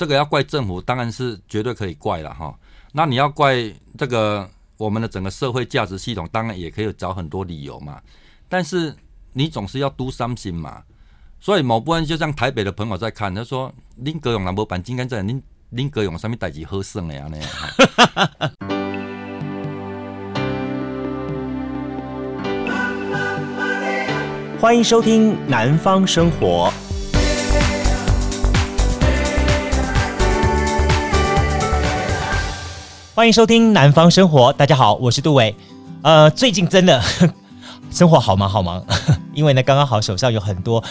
这个要怪政府，当然是绝对可以怪了哈。那你要怪这个我们的整个社会价值系统，当然也可以找很多理由嘛。但是你总是要 do something 嘛。所以某部分就像台北的朋友在看，他说：“林格勇那无办，今天在林林格勇上面代志好耍的呀？”那样。欢迎收听《南方生活》。欢迎收听《南方生活》，大家好，我是杜伟。呃，最近真的 生活好忙好忙，因为呢，刚刚好手上有很多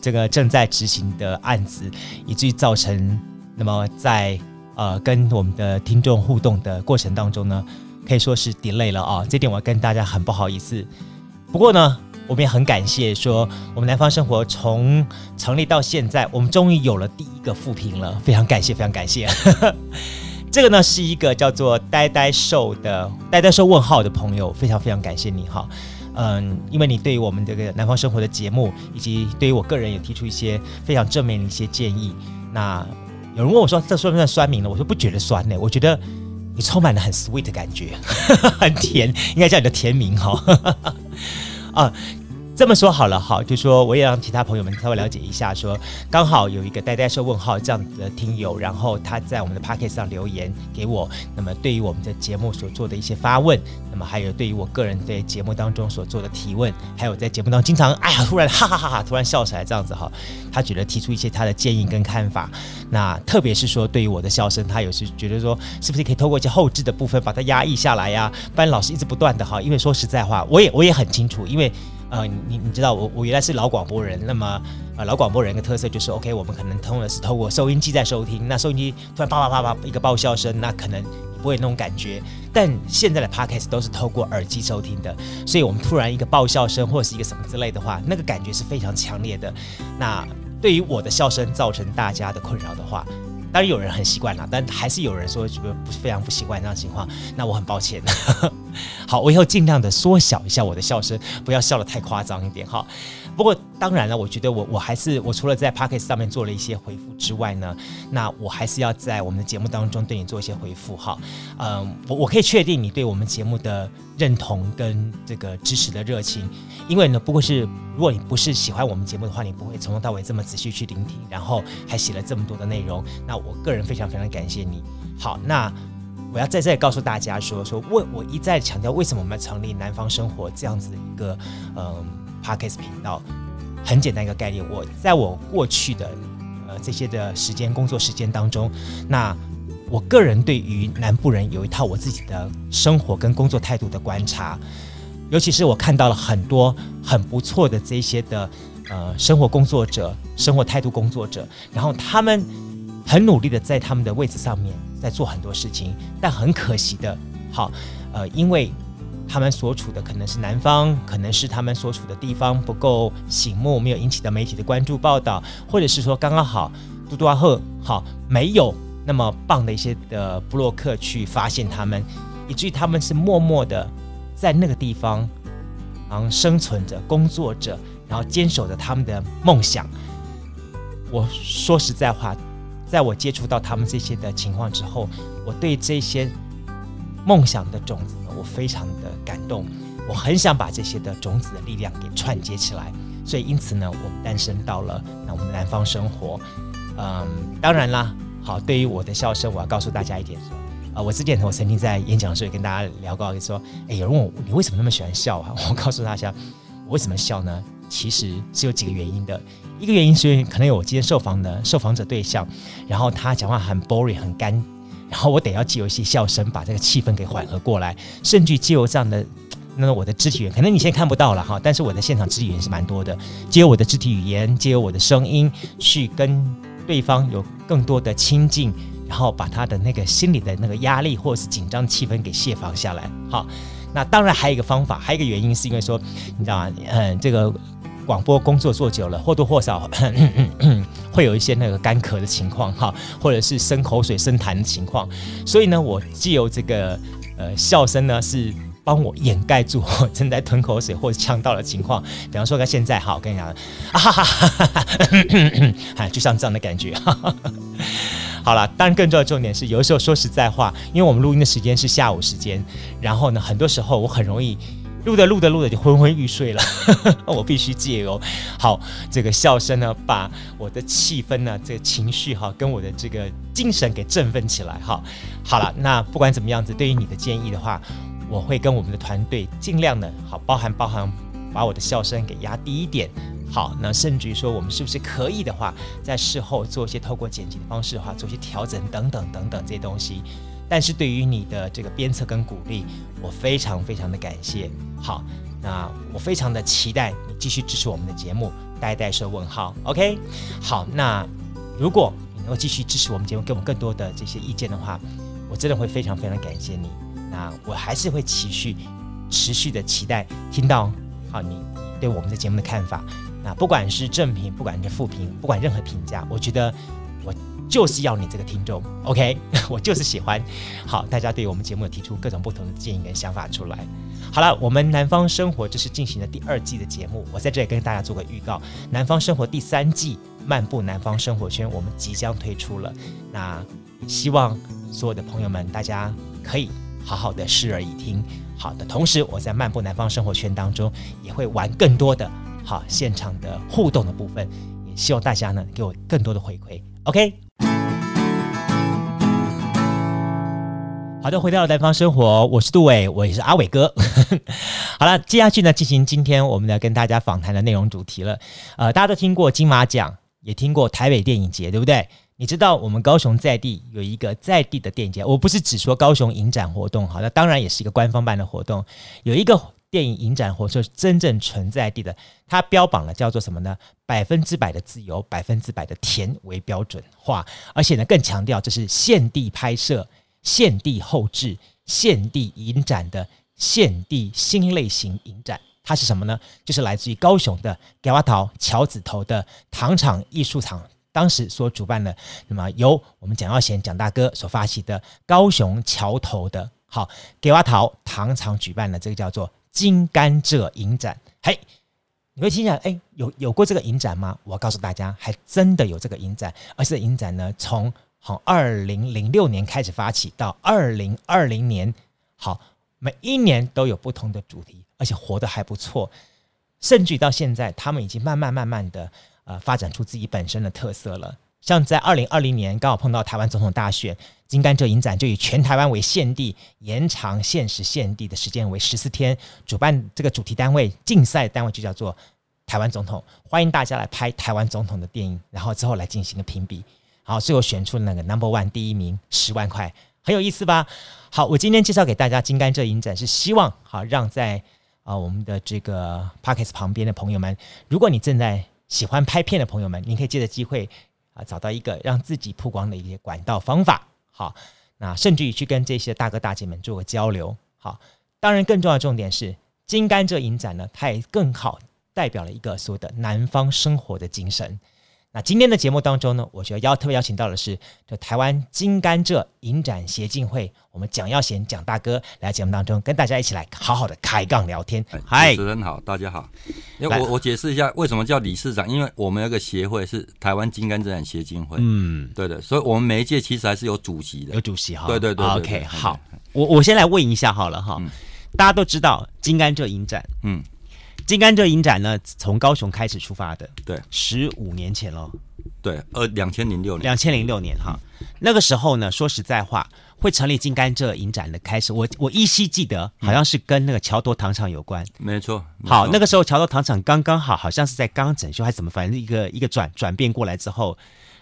这个正在执行的案子，以至于造成那么在呃跟我们的听众互动的过程当中呢，可以说是 delay 了啊。这点我要跟大家很不好意思。不过呢，我们也很感谢说，我们南方生活从成立到现在，我们终于有了第一个负评了，非常感谢，非常感谢。这个呢是一个叫做呆呆兽的呆呆兽问号的朋友，非常非常感谢你哈，嗯，因为你对于我们这个南方生活的节目，以及对于我个人也提出一些非常正面的一些建议。那有人问我说，这算不算酸民呢？我说不觉得酸呢，我觉得你充满了很 sweet 的感觉，很甜，应该叫你的甜名哈，啊。这么说好了，好，就说我也让其他朋友们稍微了解一下说，刚好有一个呆呆说问号这样子的听友，然后他在我们的 Podcast 上留言给我，那么对于我们的节目所做的一些发问，那么还有对于我个人在节目当中所做的提问，还有在节目当中经常哎呀突然哈哈哈哈突然笑起来这样子哈，他觉得提出一些他的建议跟看法，那特别是说对于我的笑声，他有时觉得说是不是可以透过一些后置的部分把它压抑下来呀？不然老是一直不断的哈，因为说实在话，我也我也很清楚，因为。呃，你你知道我我原来是老广播人，那么呃老广播人的特色就是，OK，我们可能通的是透过收音机在收听，那收音机突然啪啪啪啪一个爆笑声，那可能你不会那种感觉。但现在的 Podcast 都是透过耳机收听的，所以我们突然一个爆笑声或者是一个什么之类的话，那个感觉是非常强烈的。那对于我的笑声造成大家的困扰的话，当然有人很习惯了，但还是有人说觉得不非常不习惯这样情况，那我很抱歉。好，我以后尽量的缩小一下我的笑声，不要笑得太夸张一点哈。不过当然了，我觉得我我还是我除了在 Podcast 上面做了一些回复之外呢，那我还是要在我们的节目当中对你做一些回复哈。嗯，我我可以确定你对我们节目的认同跟这个支持的热情，因为呢，不过是如果你不是喜欢我们节目的话，你不会从头到尾这么仔细去聆听，然后还写了这么多的内容。那我个人非常非常感谢你。好，那。我要在这里告诉大家说说，为我一再强调为什么我们要成立南方生活这样子的一个嗯 Podcast 频道。很简单一个概念，我在我过去的呃这些的时间工作时间当中，那我个人对于南部人有一套我自己的生活跟工作态度的观察，尤其是我看到了很多很不错的这些的呃生活工作者、生活态度工作者，然后他们很努力的在他们的位置上面。在做很多事情，但很可惜的，好，呃，因为他们所处的可能是南方，可能是他们所处的地方不够醒目，没有引起的媒体的关注报道，或者是说刚刚好嘟嘟啊赫好没有那么棒的一些的布洛克去发现他们，以至于他们是默默的在那个地方，然后生存着、工作着，然后坚守着他们的梦想。我说实在话。在我接触到他们这些的情况之后，我对这些梦想的种子呢，我非常的感动。我很想把这些的种子的力量给串接起来，所以因此呢，我们诞生到了那我们的南方生活。嗯，当然啦，好，对于我的笑声，我要告诉大家一点，啊、呃，我之前我曾经在演讲的时候也跟大家聊过，说，哎，有人问我你为什么那么喜欢笑啊？我告诉大家，我为什么笑呢？其实是有几个原因的。一个原因是可能有我今天受访的受访者对象，然后他讲话很 boring 很干，然后我得要借由一些笑声把这个气氛给缓和过来，甚至借由这样的那我的肢体语言，可能你现在看不到了哈，但是我的现场肢体语言是蛮多的，借由我的肢体语言，借由我的声音去跟对方有更多的亲近，然后把他的那个心里的那个压力或者是紧张气氛给卸防下来。好，那当然还有一个方法，还有一个原因是因为说，你知道吗？嗯，这个。广播工作做久了，或多或少 会有一些那个干咳的情况哈，或者是生口水、生痰的情况。所以呢，我借由这个呃笑声呢，是帮我掩盖住我 正在吞口水或者呛到的情况。比方说，跟现在哈，我跟你讲啊哈哈哈哈哈，就像这样的感觉。哈 哈好了，当然更重要的重点是，有的时候说实在话，因为我们录音的时间是下午时间，然后呢，很多时候我很容易录的录的录的就昏昏欲睡了，我必须借由好这个笑声呢，把我的气氛呢，这个情绪哈，跟我的这个精神给振奋起来哈。好了，那不管怎么样子，对于你的建议的话，我会跟我们的团队尽量的好，包含包含把我的笑声给压低一点。好，那甚至于说，我们是不是可以的话，在事后做一些透过剪辑的方式的话，做一些调整等等等等这些东西。但是对于你的这个鞭策跟鼓励，我非常非常的感谢。好，那我非常的期待你继续支持我们的节目，代代说问号。OK，好，那如果你能够继续支持我们节目，给我们更多的这些意见的话，我真的会非常非常感谢你。那我还是会持续持续的期待听到好你对我们的节目的看法。那不管是正评，不管是负评，不管任何评价，我觉得就是要你这个听众，OK？我就是喜欢。好，大家对我们节目提出各种不同的建议跟想法出来。好了，我们南方生活这是进行的第二季的节目，我在这里跟大家做个预告：南方生活第三季漫步南方生活圈，我们即将推出了。那希望所有的朋友们，大家可以好好的视而以听。好的，同时我在漫步南方生活圈当中也会玩更多的。好，现场的互动的部分，也希望大家呢给我更多的回馈。OK，好的，回到了南方生活，我是杜伟，我也是阿伟哥。好了，接下去呢进行今天我们的跟大家访谈的内容主题了。呃，大家都听过金马奖，也听过台北电影节，对不对？你知道我们高雄在地有一个在地的电影节，我不是只说高雄影展活动，好，那当然也是一个官方办的活动，有一个。电影影展或者说真正存在地的，它标榜了叫做什么呢？百分之百的自由，百分之百的甜为标准化，而且呢更强调这是现地拍摄、现地后制、现地影展的现地新类型影展。它是什么呢？就是来自于高雄的给瓦桃桥子头的糖厂艺术厂，当时所主办的，那么由我们蒋耀贤蒋大哥所发起的高雄桥头的，好给瓦桃糖厂举办的这个叫做。金甘蔗影展，嘿，你会心想，哎，有有过这个影展吗？我告诉大家，还真的有这个影展，而且影展呢，从好二零零六年开始发起，到二零二零年，好，每一年都有不同的主题，而且活得还不错，甚至于到现在，他们已经慢慢慢慢的呃发展出自己本身的特色了。像在二零二零年刚好碰到台湾总统大选，金甘蔗影展就以全台湾为限地，延长限时限地的时间为十四天，主办这个主题单位竞赛单位就叫做台湾总统，欢迎大家来拍台湾总统的电影，然后之后来进行个评比，好，最后选出那个 number one 第一名十万块，很有意思吧？好，我今天介绍给大家金甘蔗影展是希望好让在啊、我们的这个 p o c k e t 旁边的朋友们，如果你正在喜欢拍片的朋友们，你可以借着机会。啊，找到一个让自己曝光的一些管道方法，好，那甚至于去跟这些大哥大姐们做个交流，好，当然更重要的重点是金甘蔗影展呢，它也更好代表了一个所谓的南方生活的精神。那今天的节目当中呢，我就要特别邀请到的是，就台湾金甘蔗影展协进会，我们蒋耀贤蒋大哥来节目当中跟大家一起来好好的开杠聊天。嗨，主持人好，大家好。因为我我解释一下为什么叫理事长，因为我们有个协会是台湾金甘蔗展协进会。嗯，对的，所以我们每一届其实还是有主席的，有主席哈。对对对，，OK，好，我我先来问一下好了哈，嗯、大家都知道金甘蔗影展，嗯。金甘蔗影展呢，从高雄开始出发的，对，十五年前喽，对，呃，两千零六年，两千零六年哈，嗯、那个时候呢，说实在话，会成立金甘蔗影展的开始，我我依稀记得，好像是跟那个桥头糖厂有关，嗯、没错，没错，好，那个时候桥头糖厂刚刚好，好像是在刚整修还是怎么，反正一个一个转转变过来之后。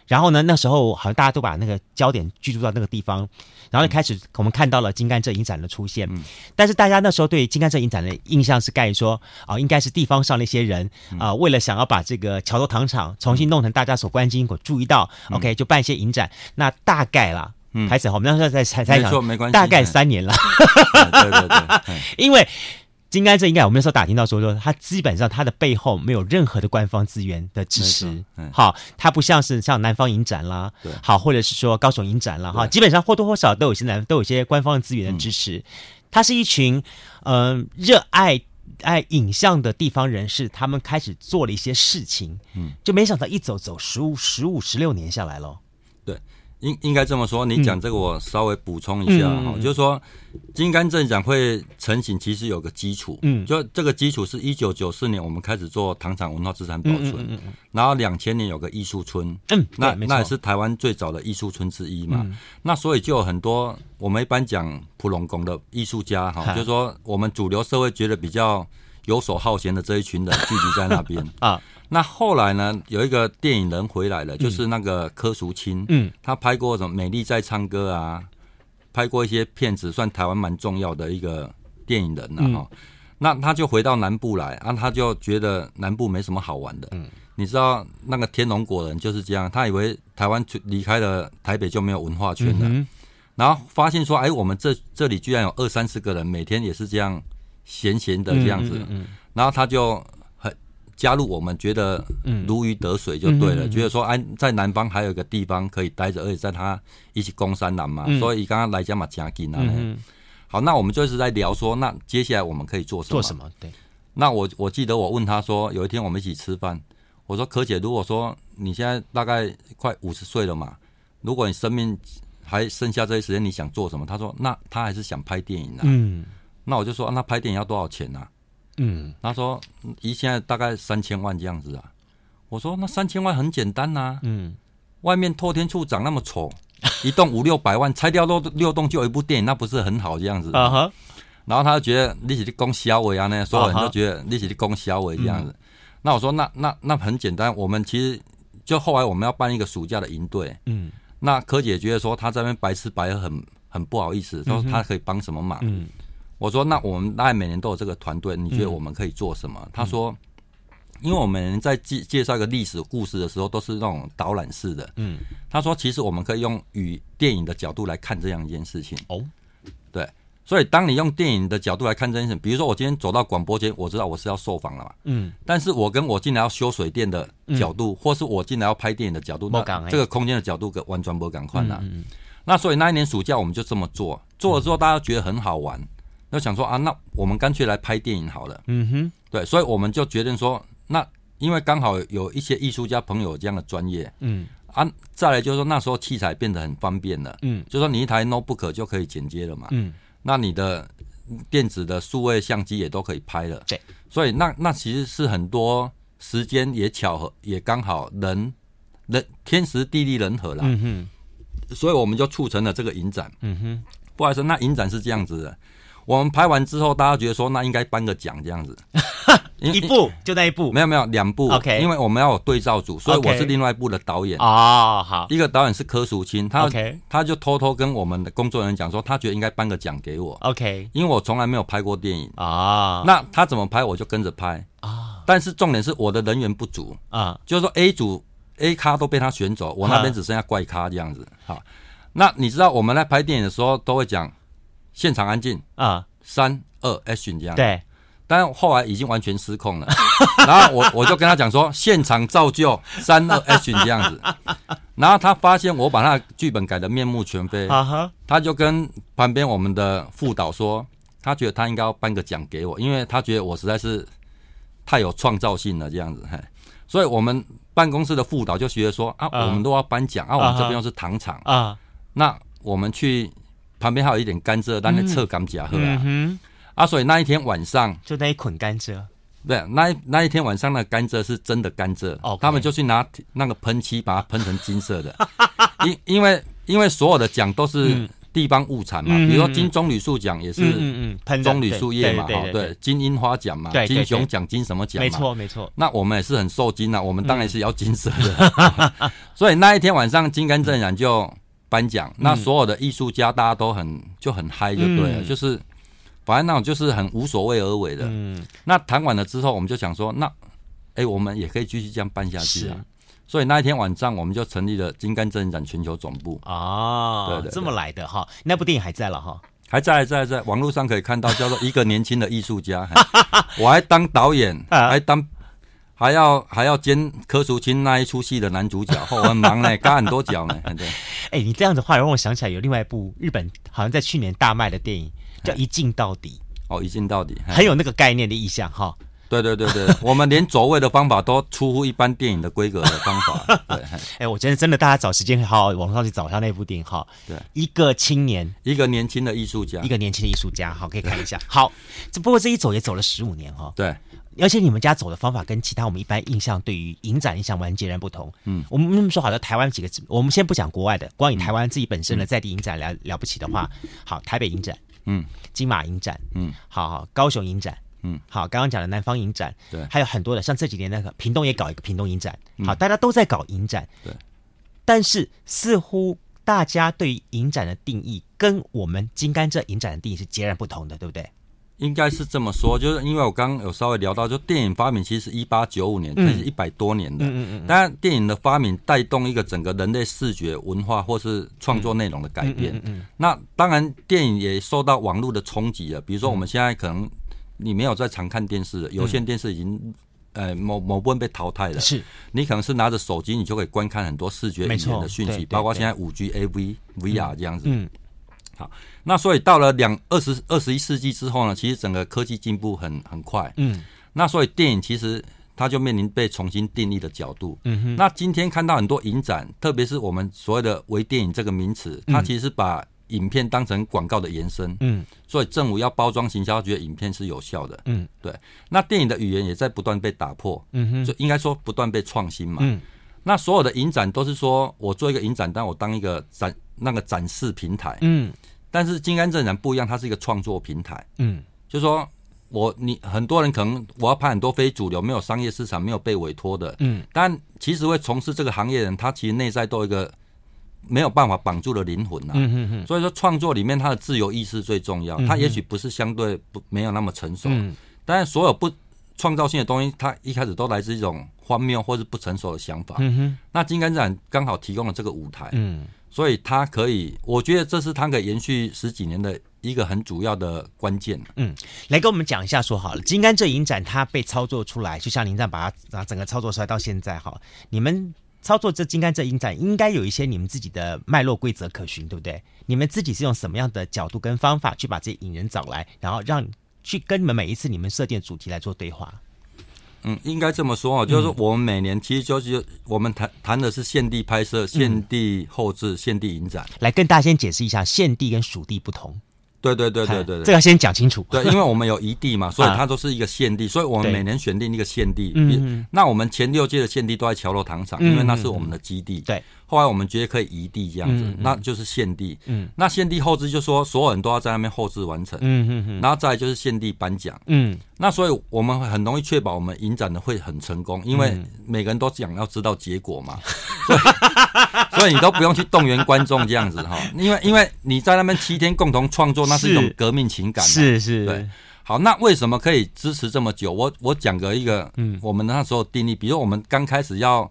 然后呢，那时候好像大家都把那个焦点居住到那个地方，然后就开始我们看到了金甘蔗影展的出现。嗯、但是大家那时候对金甘蔗影展的印象是概于说啊、呃，应该是地方上那些人啊、呃，为了想要把这个桥头糖厂重新弄成大家所关心、所注意到、嗯、，OK，就办一些影展。那大概啦，嗯，开始我们那时候在猜猜想，没关系，大概三年了。对对对，因为。金甘蔗应该我们那时候打听到说说，它基本上它的背后没有任何的官方资源的支持，嗯。好，它不像是像南方影展啦，对，好，或者是说高雄影展啦，哈，基本上或多或少都有些南都有些官方的资源的支持。它是一群嗯热爱爱影像的地方人士，他们开始做了一些事情，嗯，就没想到一走走十五十五十六年下来了，对。应应该这么说，你讲这个我稍微补充一下哈，嗯、就是说金甘正展会成型，其实有个基础，嗯，就这个基础是一九九四年我们开始做糖厂文化资产保存，嗯嗯嗯、然后两千年有个艺术村，嗯，那那也是台湾最早的艺术村之一嘛，嗯、那所以就有很多我们一般讲普隆宫的艺术家哈，嗯、就是说我们主流社会觉得比较游手好闲的这一群人聚集在那边。啊。那后来呢，有一个电影人回来了，就是那个柯淑清，嗯，他拍过什么《美丽在唱歌》啊，拍过一些片子，算台湾蛮重要的一个电影人了哈。嗯、那他就回到南部来，啊，他就觉得南部没什么好玩的。嗯，你知道那个天龙果人就是这样，他以为台湾离开了台北就没有文化圈了，嗯、然后发现说，哎，我们这这里居然有二三十个人每天也是这样闲闲的这样子，嗯然后他就很。加入我们，觉得如鱼得水就对了。嗯、觉得说，哎，在南方还有一个地方可以待着，而且在他一起攻山南嘛，嗯、所以刚刚来讲嘛，加紧啊。嗯、好，那我们就是在聊说，那接下来我们可以做什么？做什么？对。那我我记得我问他说，有一天我们一起吃饭，我说可姐，如果说你现在大概快五十岁了嘛，如果你生命还剩下这些时间，你想做什么？他说，那他还是想拍电影啊。嗯。那我就说，那拍电影要多少钱啊？嗯，他说，一现在大概三千万这样子啊。我说那三千万很简单呐、啊。嗯，外面透天处长那么丑，一栋五六百万，拆掉六六栋就有一部电影，那不是很好这样子？啊哈。然后他就觉得你是攻小伟啊，那所有人都觉得你是攻小伟这样子。那我说那那那很简单，我们其实就后来我们要办一个暑假的营队。嗯，那柯姐觉得说他在那边白吃白喝很很不好意思，说他可以帮什么忙？嗯。我说：“那我们大概每年都有这个团队，你觉得我们可以做什么？”嗯、他说：“因为我们在介介绍一个历史故事的时候，都是那种导览式的。”嗯，他说：“其实我们可以用与电影的角度来看这样一件事情。”哦，对，所以当你用电影的角度来看这件事情，比如说我今天走到广播间，我知道我是要受访了嘛。嗯，但是我跟我进来要修水电的角度，嗯、或是我进来要拍电影的角度，嗯、那这个空间的角度跟完全不赶快了。嗯，那所以那一年暑假我们就这么做，做了之后大家觉得很好玩。就想说啊，那我们干脆来拍电影好了。嗯哼，对，所以我们就决定说，那因为刚好有一些艺术家朋友有这样的专业，嗯。啊，再来就是说那时候器材变得很方便了，嗯，就说你一台 notebook 就可以剪接了嘛，嗯，那你的电子的数位相机也都可以拍了，对，所以那那其实是很多时间也巧合，也刚好人人天时地利人和了，嗯哼，所以我们就促成了这个影展，嗯哼，不好意思，那影展是这样子的。我们拍完之后，大家觉得说那应该颁个奖这样子，一部就那一部，没有没有两部，OK，因为我们要有对照组，所以我是另外一部的导演。哦，好，一个导演是柯淑清，他他就偷偷跟我们的工作人员讲说，他觉得应该颁个奖给我，OK，因为我从来没有拍过电影。啊，那他怎么拍我就跟着拍。啊，但是重点是我的人员不足。啊，就是说 A 组 A 咖都被他选走，我那边只剩下怪咖这样子，好，那你知道我们在拍电影的时候都会讲。现场安静啊，三二 action 这样。对，但后来已经完全失控了。然后我我就跟他讲说，现场照旧，三二 action 这样子。然后他发现我把他的剧本改得面目全非，他就跟旁边我们的副导说，他觉得他应该要颁个奖给我，因为他觉得我实在是太有创造性了这样子。所以我们办公室的副导就觉得说啊，我们都要颁奖啊，我们这边又是糖厂啊，那我们去。旁边还有一点甘蔗，但是侧甘蔗喝啊，嗯、啊，所以那一天晚上就那一捆甘蔗，对，那那一天晚上那个甘蔗是真的甘蔗，Okay. 他们就去拿那个喷漆把它喷成金色的，因因为因为所有的奖都是地方物产嘛，嗯、比如说金棕榈树奖也是嗯嗯棕榈树叶嘛，哈，对，金樱花奖嘛，金熊奖金什么奖嘛，没错没错，那我们也是很受金啊，我们当然是要金色的，嗯、所以那一天晚上金甘正染就。颁奖，那所有的艺术家大家都很就很嗨，就对了，嗯、就是反正那种就是很无所谓而为的。嗯，那谈完了之后，我们就想说，那哎、欸，我们也可以继续这样办下去啊。所以那一天晚上，我们就成立了金刚真人展全球总部啊。对，对，对，这么来的哈，那部电影还在了哈，还在在在网络上可以看到，叫做一个年轻的艺术家，我还当导演，还当。还要还要兼柯淑清那一出戏的男主角，我很忙呢，嘎很多脚呢。对，哎、欸，你这样子的话让我想起来有另外一部日本好像在去年大卖的电影，叫《一镜到底》。哦，《一镜到底》很有那个概念的意象哈。对对对对，我们连走位的方法都出乎一般电影的规格的方法。对，哎、欸，我觉得真的，大家找时间好好网上去找一下那部电影哈。对，一个青年，一个年轻的艺术家，一个年轻的艺术家，好，可以看一下。好，只不过这一走也走了十五年哈。对。而且你们家走的方法跟其他我们一般印象对于影展印象完全截然不同。嗯，我们那么说好的台湾几个字，我们先不讲国外的，光以台湾自己本身的在地影展了了不起的话，好，台北影展，嗯，金马影展，嗯，好好，高雄影展，嗯，好，刚刚讲的南方影展，对，还有很多的，像这几年那个屏东也搞一个屏东影展，好，大家都在搞影展，对，但是似乎大家对于影展的定义跟我们金甘蔗影展的定义是截然不同的，对不对？应该是这么说，就是因为我刚刚有稍微聊到，就电影发明其实是一八九五年，这是一百多年的。嗯嗯嗯。当然，电影的发明带动一个整个人类视觉文化或是创作内容的改变。嗯嗯。那当然，电影也受到网络的冲击了。比如说，我们现在可能你没有在常看电视了，有线电视已经呃某某部分被淘汰了。是。你可能是拿着手机，你就可以观看很多视觉语言的讯息，包括现在五 G、AV、VR 这样子。嗯。好，那所以到了两二十二十一世纪之后呢，其实整个科技进步很很快。嗯，那所以电影其实它就面临被重新定义的角度。嗯哼，那今天看到很多影展，特别是我们所谓的微电影这个名词，它其实把影片当成广告的延伸。嗯，所以政府要包装行销，觉得影片是有效的。嗯，对。那电影的语言也在不断被打破。嗯哼，就应该说不断被创新嘛。嗯，那所有的影展都是说我做一个影展，但我当一个展。那个展示平台，嗯，但是金甘蔗影展不一样，它是一个创作平台，嗯，就是说我你很多人可能我要拍很多非主流、没有商业市场、没有被委托的，嗯，但其实会从事这个行业的人，他其实内在都有一个没有办法绑住的灵魂呐，嗯嗯嗯，所以说创作里面他的自由意识最重要，他也许不是相对不没有那么成熟，嗯，但是所有不创造性的东西，它一开始都来自一种荒谬或是不成熟的想法，嗯哼，那金甘蔗展刚好提供了这个舞台，嗯。所以它可以，我觉得这是它可以延续十几年的一个很主要的关键。嗯，来跟我们讲一下，说好了，金甘蔗影展它被操作出来，就像您这样把它啊整个操作出来到现在哈，你们操作这金甘蔗影展应该有一些你们自己的脉络规则可循，对不对？你们自己是用什么样的角度跟方法去把这些影人找来，然后让去跟你们每一次你们设定主题来做对话？嗯，应该这么说哦，就是说我们每年其实就是我们谈谈的是现地拍摄、现地后置、现地影展。来跟大家先解释一下，现地跟属地不同。对对对对对，对，这个先讲清楚。对，因为我们有一地嘛，所以它都是一个限地，所以我们每年选定一个限地。嗯，那我们前六届的限地都在桥楼糖厂，因为那是我们的基地。对。后来我们觉得可以移地这样子，那就是限地。嗯。那限地后置就说所有人都要在那边后置完成。嗯嗯嗯。然后再来就是限地颁奖。嗯。那所以我们很容易确保我们影展的会很成功，因为每个人都想要知道结果嘛。所以，所以你都不用去动员观众这样子哈，因为因为你在那边七天共同创作，那是一种革命情感。是是。对。好，那为什么可以支持这么久？我我讲个一个，嗯，我们那时候定义，比如我们刚开始要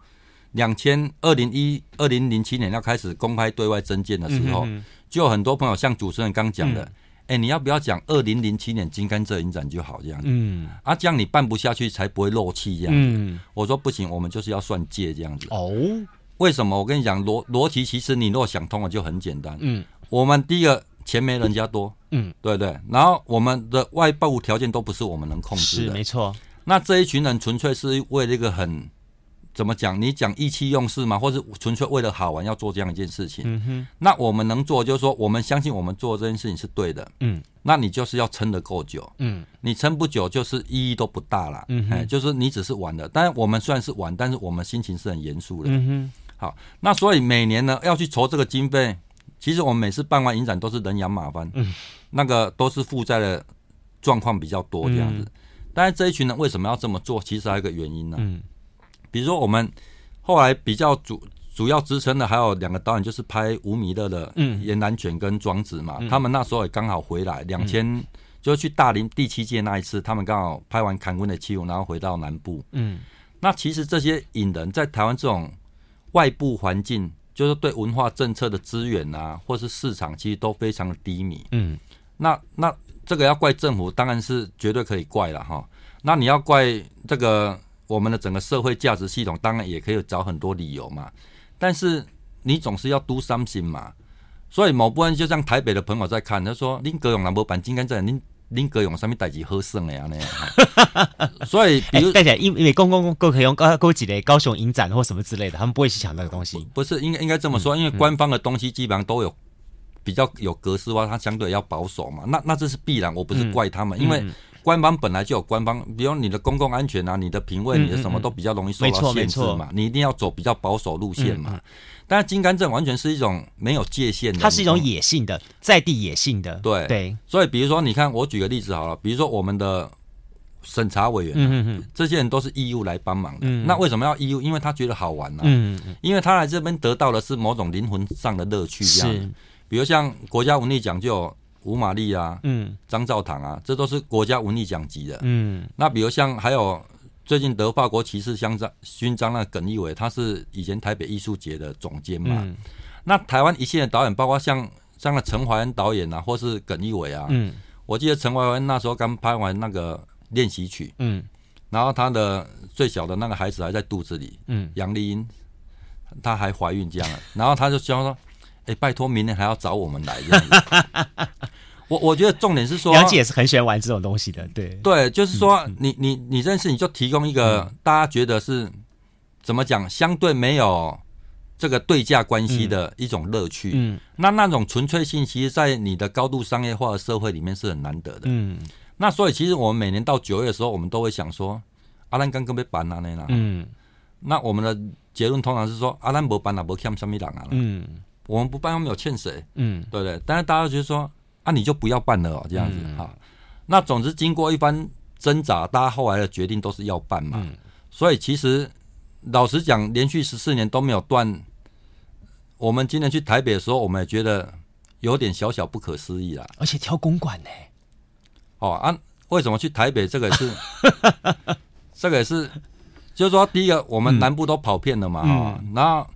两千二零一二零零七年要开始公开对外征建的时候，就有很多朋友像主持人刚讲的，哎、嗯欸，你要不要讲二零零七年金甘蔗影展就好这样子？嗯，啊，这样你办不下去才不会漏气这样子。嗯，我说不行，我们就是要算借这样子。哦，为什么？我跟你讲逻逻辑，其实你如果想通了就很简单。嗯，我们第一个。钱没人家多，嗯，对对，然后我们的外部条件都不是我们能控制的，是没错。那这一群人纯粹是为了一个很怎么讲？你讲意气用事吗？或是纯粹为了好玩要做这样一件事情？嗯哼。那我们能做就是说，我们相信我们做这件事情是对的，嗯。那你就是要撑得够久，嗯。你撑不久就是意义都不大了，嗯哼。就是你只是玩的，但是我们虽然是玩，但是我们心情是很严肃的，嗯哼。好，那所以每年呢要去筹这个经费。其实我们每次办完影展都是人仰马翻，嗯，那个都是负债的状况比较多这样子。但是这一群人为什么要这么做？其实还有一个原因呢。嗯，比如说我们后来比较主主要支撑的还有两个导演，就是拍吴米勒的《阎蓝犬》跟《庄子》嘛。他们那时候也刚好回来，两千就去大林第七届那一次，他们刚好拍完《坎昆的七勇》，然后回到南部。嗯，那其实这些影人在台湾这种外部环境。就是对文化政策的资源啊，或是市场，其实都非常的低迷。嗯，那那这个要怪政府，当然是绝对可以怪了哈。那你要怪这个我们的整个社会价值系统，当然也可以找很多理由嘛。但是你总是要 do something 嘛。所以某部分就像台北的朋友在看，他说：“林格永兰博板金甘蔗，您恁哥用什么代志好胜的啊？那样，所以比如大家、欸、因为公公公可以用高高级的高雄影展或什么之类的，他们不会去抢那个东西。不是，应该应该这么说，因为官方的东西基本上都有比较有格式化，它相对要保守嘛。那那这是必然，我不是怪他们，因为。官方本来就有官方，比如你的公共安全啊，你的品味，你的什么都比较容易受到限制嘛。你一定要走比较保守路线嘛。但是金甘蔗完全是一种没有界限的，它是一种野性的，在地野性的。对对。所以比如说，你看我举个例子好了，比如说我们的审查委员、啊，嗯嗯这些人都是义务来帮忙的。嗯、那为什么要义务？因为他觉得好玩呢、啊。嗯嗯。因为他来这边得到的是某种灵魂上的乐趣，这样。是。比如像国家文艺奖就有。吴玛丽啊，嗯，张照堂啊，这都是国家文艺奖级的，嗯。那比如像还有最近得法国骑士勋章勋章那耿一伟，他是以前台北艺术节的总监嘛。嗯、那台湾一线的导演，包括像像那陈怀恩导演啊，或是耿一伟啊，嗯。我记得陈怀恩那时候刚拍完那个练习曲，嗯。然后他的最小的那个孩子还在肚子里，嗯。杨丽英，她还怀孕这样，然后他就希望说。哎、欸，拜托，明年还要找我们来这样子。我我觉得重点是说，杨姐也是很喜欢玩这种东西的，对对，就是说，你你你认识，你就提供一个大家觉得是怎么讲，相对没有这个对价关系的一种乐趣。嗯，那那种纯粹性，其实，在你的高度商业化的社会里面是很难得的。嗯，那所以其实我们每年到九月的时候，我们都会想说，阿兰刚刚被办了呢。嗯，那我们的结论通常是说，阿兰不办了，不欠什么人啊。嗯。我们不办，又没有欠谁，嗯，对不对？但是大家觉得说，啊，你就不要办了哦，这样子哈、嗯。那总之经过一番挣扎，大家后来的决定都是要办嘛。嗯、所以其实老实讲，连续十四年都没有断。我们今年去台北的时候，我们也觉得有点小小不可思议啦。而且挑公馆呢？哦啊，为什么去台北？这个是，这个也是，就是说，第一个我们南部都跑遍了嘛，啊、嗯，然后。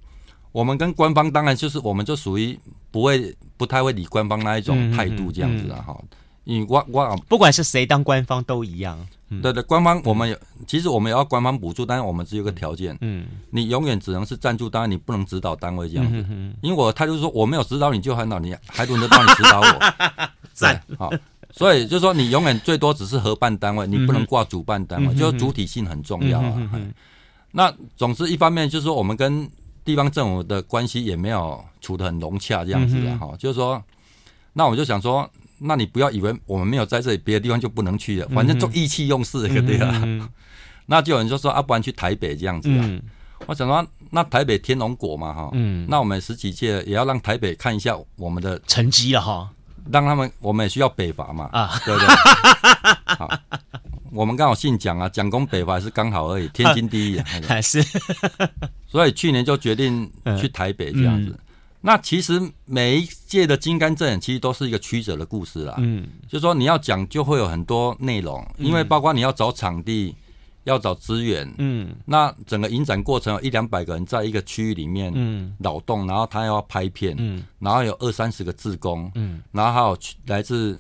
我们跟官方当然就是，我们就属于不会不太会理官方那一种态度这样子啊哈。因为我我不管是谁当官方都一样。对对，官方我们有，其实我们也要官方补助，但是我们只有个条件，嗯，你永远只能是赞助单位，你不能指导单位这样子。因为我的态度是说，我没有指导你就很好，你还轮得到你指导我？对，好，所以就是说，你永远最多只是合办单位，你不能挂主办单位，就主体性很重要啊。那总之，一方面就是说，我们跟地方政府的关系也没有处得很融洽，这样子的哈，就是说，那我就想说，那你不要以为我们没有在这里，别的地方就不能去了，反正做意气用事，对不对？那就有人就说，啊，不然去台北这样子啊。我想说，那台北天龙果嘛，哈，那我们十几届也要让台北看一下我们的成绩了哈，让他们我们也需要北伐嘛，啊，对不对？好。我们刚好姓蒋啊，蒋公北伐是刚好而已，天经地义啊，还是，所以去年就决定去台北这样子。嗯、那其实每一届的金甘蔗其实都是一个曲折的故事啦。嗯，就是说你要讲就会有很多内容，因为包括你要找场地，要找资源，嗯，那整个影展过程有一两百个人在一个区域里面嗯。劳动，然后他又要拍片，嗯，然后有二三十个志工，嗯，然后还有来自。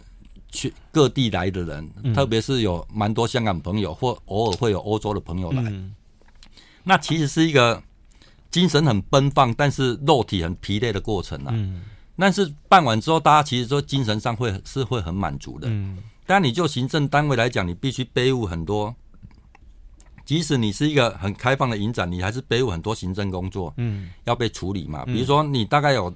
去各地来的人，嗯、特别是有蛮多香港朋友，或偶尔会有欧洲的朋友来。嗯、那其实是一个精神很奔放，但是肉体很疲累的过程啊。嗯、但是办完之后，大家其实说精神上会是会很满足的。嗯、但你就行政单位来讲，你必须背负很多。即使你是一个很开放的影展，你还是背负很多行政工作，嗯，要被处理嘛。比如说，你大概有。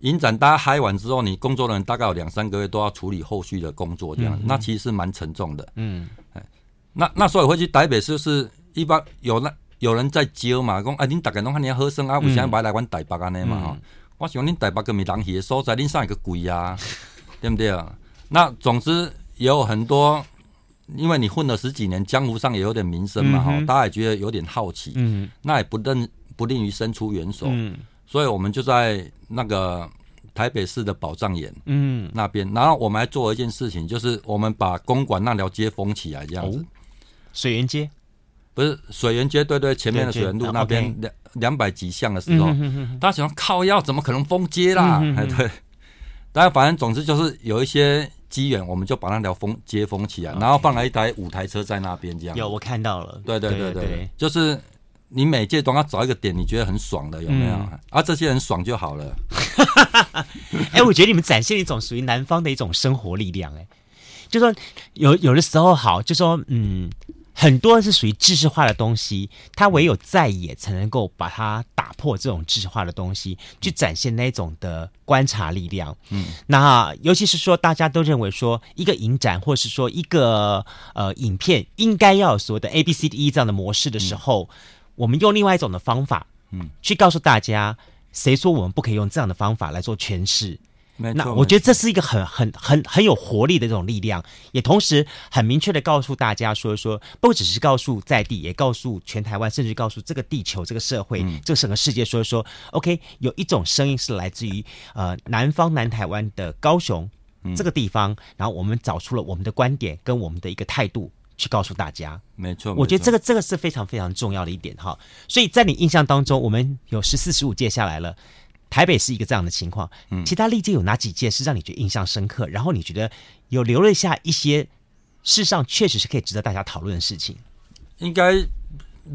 影展大家嗨完之后，你工作人员大概有两三个月都要处理后续的工作，这样，嗯、那其实是蛮沉重的。嗯，那那所以回去台北就是一般有那有人在招嘛，讲哎，恁大概拢看你好生啊，为啥要来阮台北安尼嘛？哈、嗯，我想恁台北个咪人气的所在，恁上一个贵啊，对不对啊？那总之也有很多，因为你混了十几年，江湖上也有点名声嘛，哈、嗯，大家也觉得有点好奇，嗯，那也不吝不吝于伸出援手，嗯。所以我们就在那个台北市的宝藏岩，嗯，那边，然后我们还做了一件事情，就是我们把公馆那条街封起来，这样子。哦、水源街不是水源街，对对，前面的水源路那边两两百几巷的时候，大家想靠腰，怎么可能封街啦？哎、嗯嗯嗯，对。但是反正总之就是有一些机缘，我们就把那条封街封起来然后放了一台五台车在那边，这样。有我看到了，对，对对对就是。你每届都要找一个点，你觉得很爽的有没有？嗯、啊，这些人爽就好了。哎、欸，我觉得你们展现一种属于南方的一种生活力量、欸。哎，就说有有的时候好，就说嗯。很多是属于知识化的东西，它唯有在野才能够把它打破这种知识化的东西，去展现那种的观察力量。嗯，那尤其是说大家都认为说一个影展或是说一个呃影片应该要有所谓的 A B C D E 这样的模式的时候，嗯、我们用另外一种的方法，嗯，去告诉大家，谁说我们不可以用这样的方法来做诠释？那我觉得这是一个很很很很有活力的这种力量，也同时很明确的告诉大家说说，不只是告诉在地，也告诉全台湾，甚至告诉这个地球、这个社会、嗯、这个整个世界说说，OK，有一种声音是来自于呃南方南台湾的高雄这个地方，然后我们找出了我们的观点跟我们的一个态度去告诉大家。没错，我觉得这个这个是非常非常重要的一点哈。所以在你印象当中，我们有十四十五届下来了。台北是一个这样的情况，嗯，其他历届有哪几届是让你觉得印象深刻？然后你觉得有留了下一些，事实上确实是可以值得大家讨论的事情。应该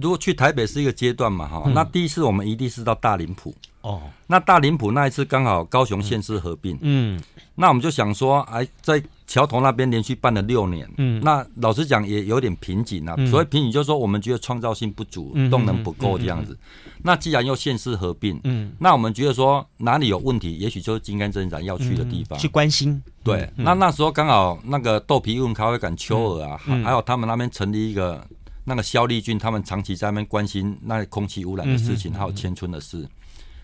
如果去台北是一个阶段嘛，哈、嗯，那第一次我们一定是到大林埔哦。那大林埔那一次刚好高雄县市合并，嗯，那我们就想说，哎，在桥头那边连续办了六年，嗯，那老实讲也有点瓶颈啊。所谓瓶颈就是说我们觉得创造性不足，嗯、动能不够这样子。那既然又县市合并，嗯，那我们觉得说哪里有问题，也许就是金甘政展要去的地方，嗯、去关心。对，嗯、那那时候刚好那个豆皮运咖啡馆秋儿啊，嗯、还有他们那边成立一个那个萧丽君，他们长期在那边关心那空气污染的事情，嗯、还有迁村的事。嗯、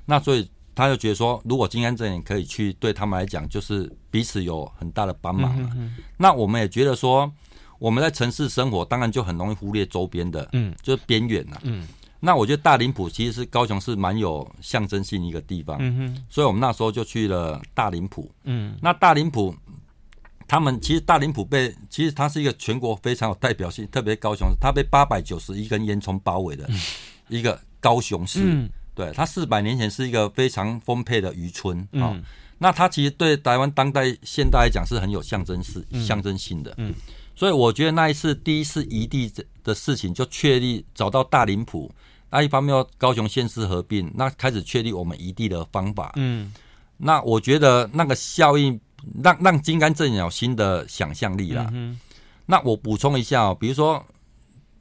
那所以他就觉得说，如果金甘政也可以去，对他们来讲就是彼此有很大的帮忙了。嗯、那我们也觉得说，我们在城市生活，当然就很容易忽略周边的，嗯，就是边缘了，嗯。那我觉得大林埔其实是高雄市蛮有象征性一个地方，嗯哼，所以我们那时候就去了大林埔，嗯，那大林埔，他们其实大林埔被其实它是一个全国非常有代表性，特别高雄，它被八百九十一根烟囱包围的一个高雄市，嗯，对，它四百年前是一个非常丰沛的渔村，嗯，那它其实对台湾当代现代来讲是很有象征性、象征性的，嗯，所以我觉得那一次第一次移地的事情就确立找到大林埔。那一方面，要高雄县市合并，那开始确立我们移地的方法。嗯，那我觉得那个效应让让金刚镇有新的想象力了。嗯，那我补充一下哦，比如说，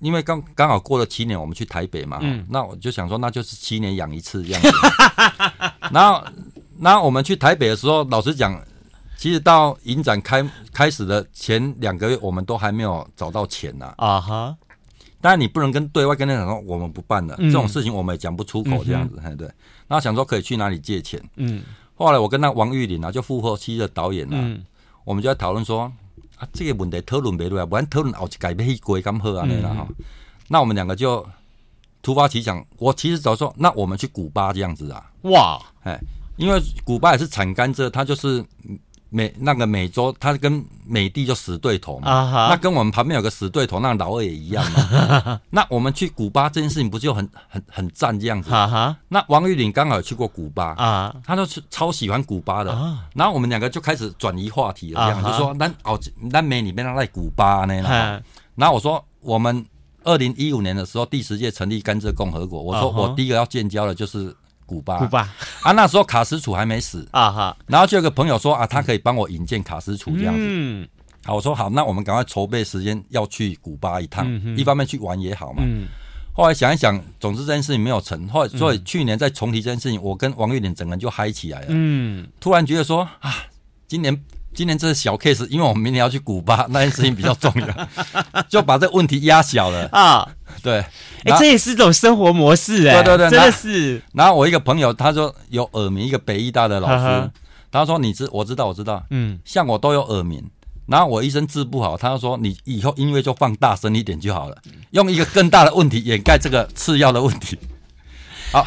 因为刚刚好过了七年，我们去台北嘛，嗯，那我就想说，那就是七年养一次这样子。然后，然后我们去台北的时候，老实讲，其实到影展开开始的前两个月，我们都还没有找到钱呢。啊哈。当然，你不能跟对外跟他讲说我们不办了，嗯、这种事情我们也讲不出口这样子，嗯、哼对。那想说可以去哪里借钱？嗯。后来我跟那王玉林啊，就复活期的导演啊，嗯、我们就在讨论说啊，这个问题讨论不落来，不然讨论后一改变去归甘喝啊那哈。那我们两个就突发奇想，我其实早说，那我们去古巴这样子啊。哇，哎，因为古巴也是产甘蔗，它就是。美那个美洲，他跟美帝就死对头嘛，uh. 那跟我们旁边有个死对头，那个老二也一样嘛。那我们去古巴这件事情不就很很很赞这样子？Uh huh. 那王玉林刚好有去过古巴，uh huh. 他就是超喜欢古巴的。Uh. 然后我们两个就开始转移话题了，这样、uh. 就说那哦，那美里面那在古巴呢。Uh huh. 然后我说我们二零一五年的时候第十届成立甘蔗共和国，我说我第一个要建交的就是。古巴，古巴。啊，那时候卡斯楚还没死。啊哈，然后就有个朋友说啊，他可以帮我引荐卡斯楚这样子，嗯，好，我说好，那我们赶快筹备时间要去古巴一趟，嗯、一方面去玩也好嘛，嗯，后来想一想，总之这件事情没有成，后来所以去年再重提这件事情，我跟王玉玲整个人就嗨起来了，嗯，突然觉得说啊，今年。今年这是小 case，因为我们明年要去古巴，那件事情比较重要，就把这个问题压小了啊。对，哎、欸，这也是一种生活模式哎、欸。对对对，真的是。然后我一个朋友，他说有耳鸣，一个北医大的老师，呵呵他说你知我知道我知道，嗯，像我都有耳鸣，然后我医生治不好，他就说你以后音乐就放大声一点就好了，用一个更大的问题掩盖这个次要的问题。好，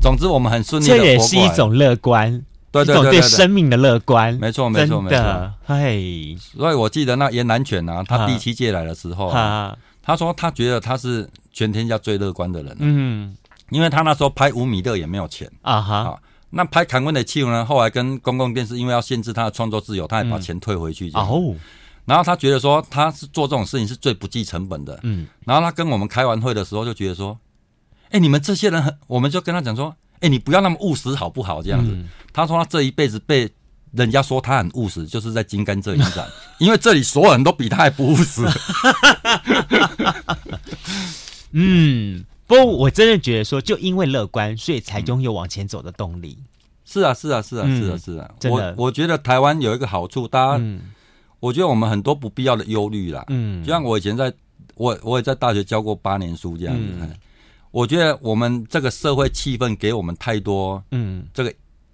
总之我们很顺利的。这也是一种乐观。对对对，对，对。生命的乐观，没错没错没错，嘿，所以我记得那严南犬啊，他第七届来的时候，啊，他说他觉得他是全天下最乐观的人，嗯，因为他那时候拍五米勒也没有钱。啊哈，那拍坎昆的气呢，后来跟公共电视因为要限制他的创作自由，他也把钱退回去，哦，然后他觉得说他是做这种事情是最不计成本的，嗯，然后他跟我们开完会的时候就觉得说，哎，你们这些人很，我们就跟他讲说。哎，你不要那么务实好不好？这样子，嗯、他说他这一辈子被人家说他很务实，就是在金甘蔗影展，因为这里所有人都比他还不务实。嗯，不过我真的觉得说，就因为乐观，所以才拥有往前走的动力。是啊，是啊，是啊，是啊，是啊。我我觉得台湾有一个好处，大家，我觉得我们很多不必要的忧虑啦。嗯，就像我以前在，我我也在大学教过八年书这样子。我觉得我们这个社会气氛给我们太多，嗯，这个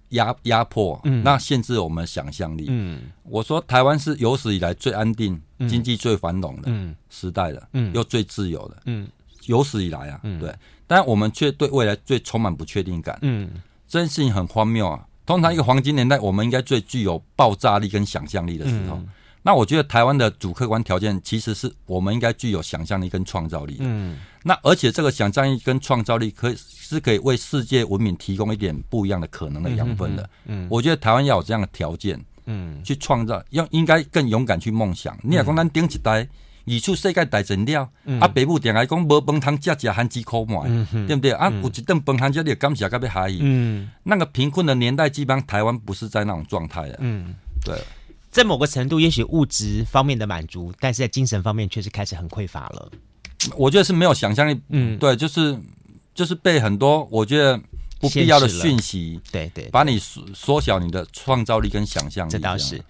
压压迫，嗯，那限制我们想象力。嗯，我说台湾是有史以来最安定、经济最繁荣的时代的，嗯，又最自由的，嗯，有史以来啊，对。但我们却对未来最充满不确定感，嗯。这件事情很荒谬啊！通常一个黄金年代，我们应该最具有爆炸力跟想象力的时候。嗯、那我觉得台湾的主客观条件，其实是我们应该具有想象力跟创造力的。嗯。那而且这个想象力跟创造力，可以是可以为世界文明提供一点不一样的可能的养分的。嗯。我觉得台湾要有这样的条件，嗯，去创造，要应该更勇敢去梦想。你也讲咱顶一代。二处世界大战了，嗯、啊，爸母定来讲无饭通食，食番薯苦糜，嗯、对不对？啊，有一顿饭通食，你感谢到要嗨。嗯，那个贫困的年代，基本上台湾不是在那种状态的。嗯，对，在某个程度，也许物质方面的满足，但是在精神方面确实开始很匮乏了。我觉得是没有想象力。嗯，对，就是就是被很多我觉得不必要的讯息，对对，把你缩缩小你的创造力跟想象力。这倒是。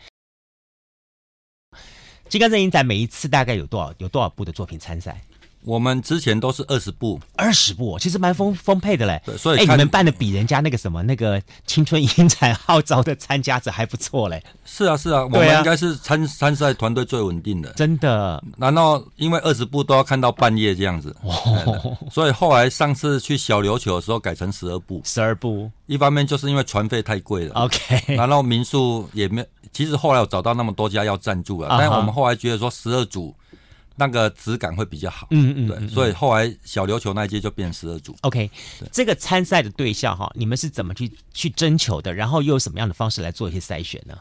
金刚阵影展每一次大概有多少有多少部的作品参赛？我们之前都是二十部，二十部其实蛮丰丰沛的嘞。对，所以哎、欸，你们办的比人家那个什么那个青春影展号召的参加者还不错嘞。是啊，是啊，我们应该是参参赛团队最稳定的。真的？难道因为二十部都要看到半夜这样子？哦，所以后来上次去小琉球的时候改成十二部，十二部。一方面就是因为船费太贵了，OK，然后民宿也没。其实后来我找到那么多家要赞助了，但是我们后来觉得说十二组那个质感会比较好，嗯嗯，对，所以后来小琉球那一届就变十二组。OK，这个参赛的对象哈，你们是怎么去去征求的？然后又有什么样的方式来做一些筛选呢？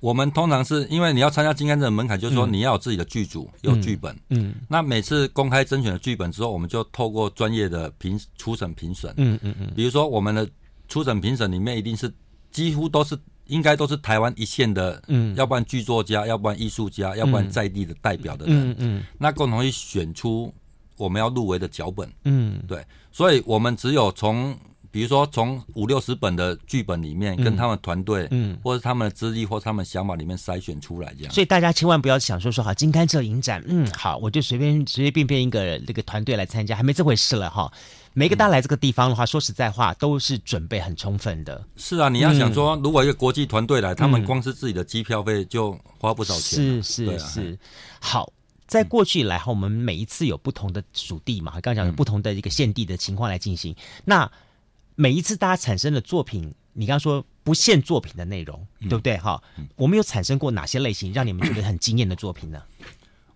我们通常是因为你要参加金甘蔗的门槛，就是说你要有自己的剧组，有剧本，嗯，那每次公开甄选的剧本之后，我们就透过专业的评初审评审，嗯嗯嗯，比如说我们的初审评审里面一定是几乎都是。应该都是台湾一线的，嗯，要不然剧作家，要不然艺术家，要不然在地的代表的人，嗯嗯，那共同去选出我们要入围的脚本，嗯，对，所以我们只有从，比如说从五六十本的剧本里面，跟他们团队，嗯，或者他们的资历或他们想法里面筛选出来这样。所以大家千万不要想说说好，金甘蔗影展，嗯，好，我就随便随随便便一个那个团队来参加，还没这回事了哈。每个大家来这个地方的话，说实在话，都是准备很充分的。是啊，你要想说，如果一个国际团队来，他们光是自己的机票费就花不少钱。是是是。好，在过去以来哈，我们每一次有不同的属地嘛，刚刚讲有不同的一个限地的情况来进行。那每一次大家产生的作品，你刚刚说不限作品的内容，对不对？哈，我们有产生过哪些类型让你们觉得很惊艳的作品呢？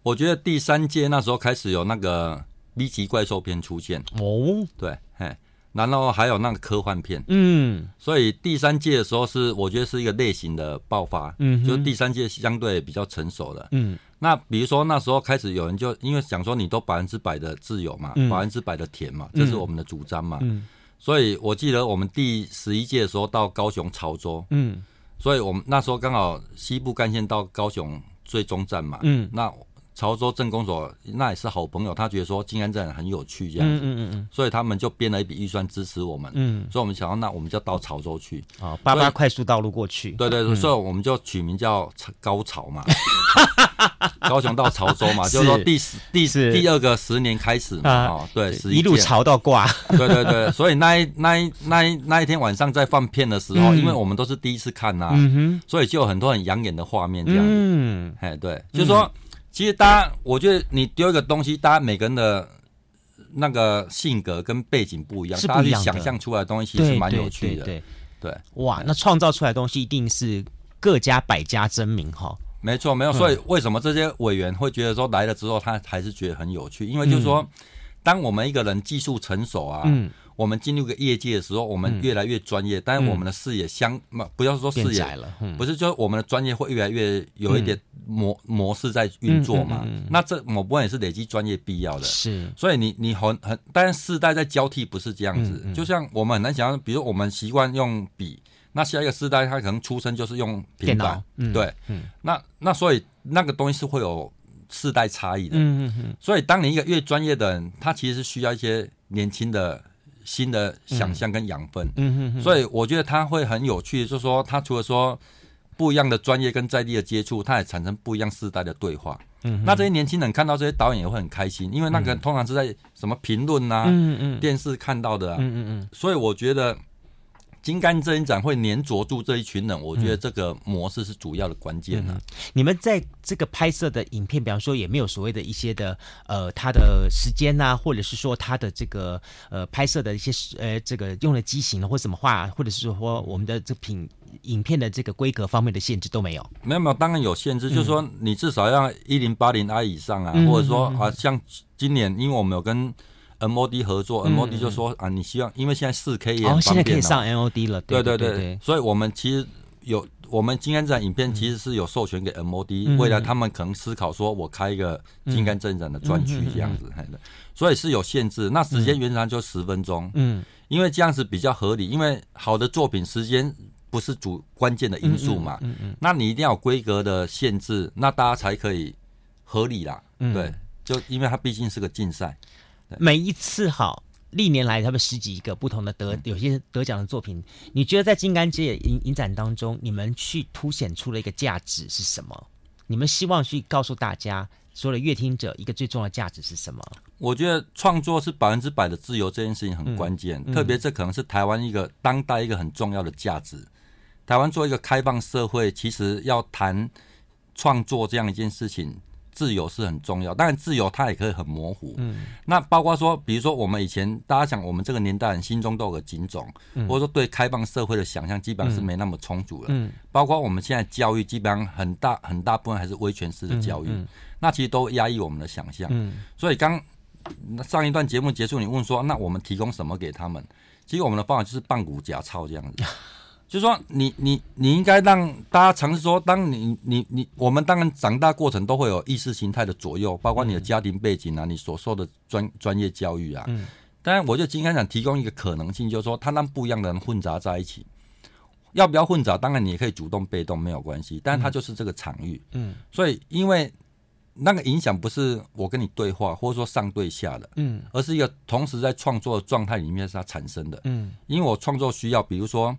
我觉得第三届那时候开始有那个。B 级怪兽片出现。哦，对，嘿，然后还有那个科幻片，嗯，所以第三届的时候是我觉得是一个类型的爆发，嗯，就是第三届相对比较成熟了，嗯，那比如说那时候开始有人就因为想说你都百分之百的自由嘛，百分之百的甜嘛，这是我们的主张嘛，嗯，所以我记得我们第十一届的时候到高雄潮州，嗯，所以我们那时候刚好西部干线到高雄最终站嘛，嗯，那。潮州镇公所那也是好朋友，他觉得说金安镇很有趣这样子，嗯嗯嗯，所以他们就编了一笔预算支持我们，嗯，所以我们想要那我们就到潮州去，啊，八八快速道路过去，对对对，所以我们就取名叫高潮嘛，高雄到潮州嘛，就是说第十第十第二个十年开始嘛，哦，对，一路潮到挂，对对对，所以那一那一那一那一天晚上在放片的时候，因为我们都是第一次看呐，所以就有很多很养眼的画面这样子，嗯，哎对，就是说。其实，大家，我觉得你丢一个东西，大家每个人的那个性格跟背景不一样，大家去想象出来的东西其实是蛮有趣的。对，对，哇，那创造出来的东西一定是各家百家争鸣哈。没错，没有。所以为什么这些委员会觉得说来了之后，他还是觉得很有趣？因为就是说，当我们一个人技术成熟啊。嗯我们进入个业界的时候，我们越来越专业，嗯、但是我们的视野相，不要说视野了，嗯、不是，就是我们的专业会越来越有一点模、嗯、模式在运作嘛。那这某部分也是累积专业必要的。是，所以你你很很，但是世代在交替，不是这样子。就像我们很难想象，比如我们习惯用笔，那下一个世代他可能出生就是用平板，嗯、对，嗯，那那所以那个东西是会有世代差异的，嗯嗯嗯。所以当你一个越专业的人，他其实是需要一些年轻的新的想象跟养分，嗯嗯。所以我觉得他会很有趣，就是说他除了说不一样的专业跟在地的接触，他也产生不一样世代的对话。嗯，那这些年轻人看到这些导演也会很开心，因为那个通常是在什么评论啊、电视看到的啊，嗯嗯嗯，所以我觉得金竿摄影展会黏着住这一群人，我觉得这个模式是主要的关键啊。你们在这个拍摄的影片，比方说也没有所谓的一些的呃，它的时间呐、啊，或者是说它的这个呃拍摄的一些呃这个用的机型或什么话，或者是说我们的这品。影片的这个规格方面的限制都没有，没有没有，当然有限制，嗯、就是说你至少要一零八零 I 以上啊，嗯、或者说啊，像今年因为我们有跟 MOD 合作、嗯、，MOD 就说啊，你希望因为现在四 K 也很方便、哦、现在可以上 MOD 了，对对对，对，对，对，所以我们其实有我们金竿展影片其实是有授权给 MOD，、嗯、未来他们可能思考说我开一个金竿摄影展的专区这样子，所以是有限制，那时间原则上就十分钟，嗯，因为这样子比较合理，因为好的作品时间。不是主关键的因素嘛？嗯嗯，嗯，嗯，那你一定要有规格的限制，那大家才可以合理啦。嗯，对，就因为它毕竟是个竞赛。每一次好，历年来他们十几个不同的得有些得奖的作品，你觉得在金竿节影影展当中，你们去凸显出了一个价值是什么？你们希望去告诉大家？所有的乐听者一个最重要的价值是什么？我觉得创作是百分之百的自由，这件事情很关键。嗯嗯、特别这可能是台湾一个当代一个很重要的价值。台湾做一个开放社会，其实要谈创作这样一件事情。自由是很重要，当然自由它也可以很模糊。嗯，那包括说，比如说我们以前大家想，我们这个年代人心中都有个警种，嗯、或者说对开放社会的想象基本上是没那么充足了。嗯，包括我们现在教育基本上很大很大部分还是威权式的教育，嗯嗯、那其实都压抑我们的想象。嗯，所以刚上一段节目结束，你问说，那我们提供什么给他们？其实我们的方法就是棒骨假操这样子。就是说你，你你你应该让大家尝试说，当你你你，我们当然长大过程都会有意识形态的左右，包括你的家庭背景啊，你所受的专专业教育啊。嗯。当然，我就今天想提供一个可能性，就是说，他让不一样的人混杂在一起，要不要混杂？当然，你也可以主动被动没有关系，但是它就是这个场域。嗯。所以，因为那个影响不是我跟你对话，或者说上对下的，嗯，而是一个同时在创作的状态里面是它产生的。嗯。因为我创作需要，比如说。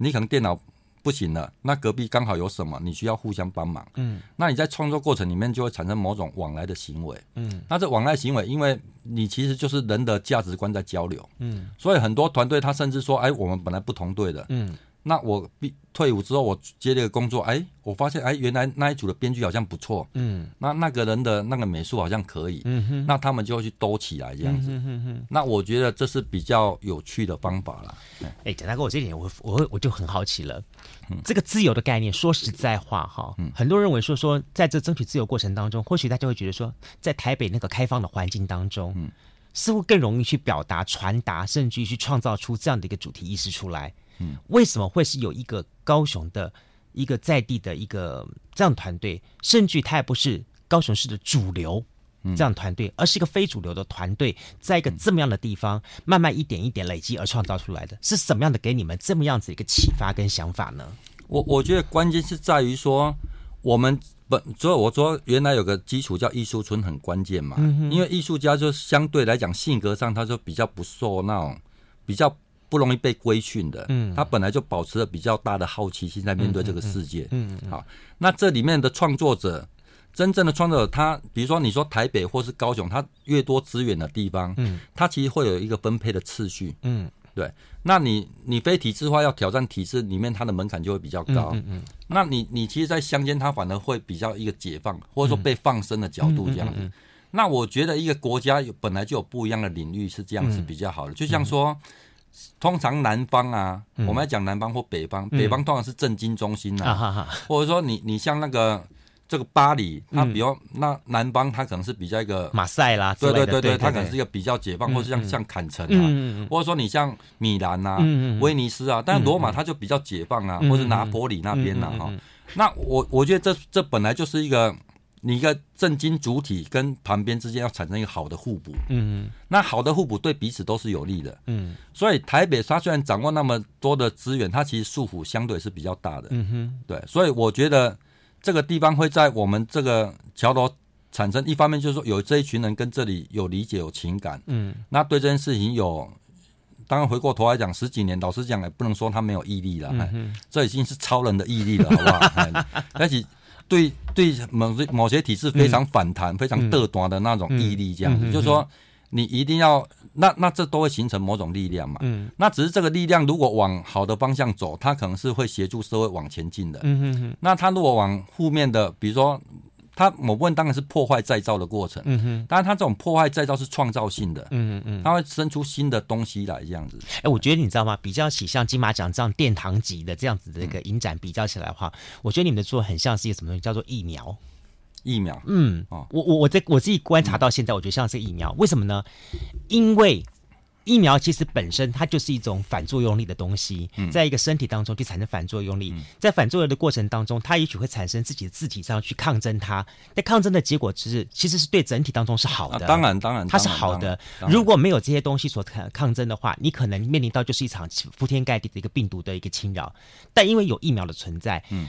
你可能电脑不行了，那隔壁刚好有什么，你需要互相帮忙。嗯，那你在创作过程里面就会产生某种往来的行为。嗯，那这往来行为，因为你其实就是人的价值观在交流。嗯，所以很多团队他甚至说，哎，我们本来不同队的。嗯。那我毕退伍之后，我接了个工作，哎，我发现，哎，原来那一组的编剧好像不错，嗯，那那个人的那个美术好像可以，嗯哼，那他们就会去兜起来这样子，嗯哼哼，那我觉得这是比较有趣的方法了。哎，蒋大哥，我这点我我我就很好奇了，嗯，这个自由的概念，说实在话哈，嗯，很多人认为说说在这争取自由过程当中，或许大家会觉得说，在台北那个开放的环境当中，嗯，似乎更容易去表达、传达，甚至于去创造出这样的一个主题意识出来。嗯，为什么会是有一个高雄的一个在地的一个这样团队，甚至他也不是高雄市的主流这样团队，而是一个非主流的团队，在一个这么样的地方，慢慢一点一点累积而创造出来的，是什么样的给你们这么样子一个启发跟想法呢？我我觉得关键是在于说，我们本所以我说原来有个基础叫艺术村很关键嘛，因为艺术家就相对来讲性格上他就比较不受那种比较。不容易被规训的，嗯，他本来就保持着比较大的好奇心在面对这个世界，嗯，嗯，好，那这里面的创作者，真正的创作者，他比如说你说台北或是高雄，他越多资源的地方，嗯，他其实会有一个分配的次序，嗯，对，那你你非体制化要挑战体制里面，它的门槛就会比较高，嗯，嗯，嗯，那你你其实，在乡间，它反而会比较一个解放，或者说被放生的角度这样子，那我觉得一个国家有本来就有不一样的领域是这样子比较好的，就像说。通常南方啊，嗯、我们要讲南方或北方，嗯、北方通常是政经中心呐、啊，啊、哈哈。或者说你你像那个这个巴黎，它比如那南方它可能是比较一个马赛啦，对对对对，它可能是一个比较解放，嗯、或是像像坎城啊，嗯、或者说你像米兰啊、嗯、威尼斯啊，但是罗马它就比较解放啊，嗯、或者拿坡里那边呐哈。那我我觉得这这本来就是一个你一个正经主体跟旁边之间要产生一个好的互补，嗯。那好的互补对彼此都是有利的，嗯。所以台北它虽然掌握那么多的资源，它其实束缚相对是比较大的，嗯哼，对，所以我觉得这个地方会在我们这个桥头产生，一方面就是说有这一群人跟这里有理解有情感，嗯。那对这件事情有，当然回过头来讲十几年，老实讲也不能说他没有毅力了，嗯这已经是超人的毅力了，好不好？哎而且对对某些某些体制非常反弹、非常嘚短的那种毅力，这样子，就是说你一定要，那那这都会形成某种力量嘛。嗯那只是这个力量如果往好的方向走，它可能是会协助社会往前进的。嗯嗯嗯，那它如果往负面的，比如说。它某部分当然是破坏再造的过程，嗯哼，当然它这种破坏再造是创造性的，嗯嗯，它会生出新的东西来，这样子。哎，我觉得你知道吗？比较起像金马奖这样殿堂级的这样子的一个影展比较起来的话，我觉得你们的做很像是一个什么东西，叫做疫苗。疫苗，嗯，哦我我我在我自己观察到现在，我觉得像是疫苗，为什么呢？因为疫苗其实本身它就是一种反作用力的东西，在一个身体当中去产生反作用力，在反作用的过程当中，它也许会产生自己的自体上去抗争它，但抗争的结果就是其实是对整体当中是好啊，的，当然当然，它是好的。如果没有这些东西所抗抗争的话，你可能面临到就是一场铺天盖地的一个病毒的一个侵扰。但因为有疫苗的存在，嗯，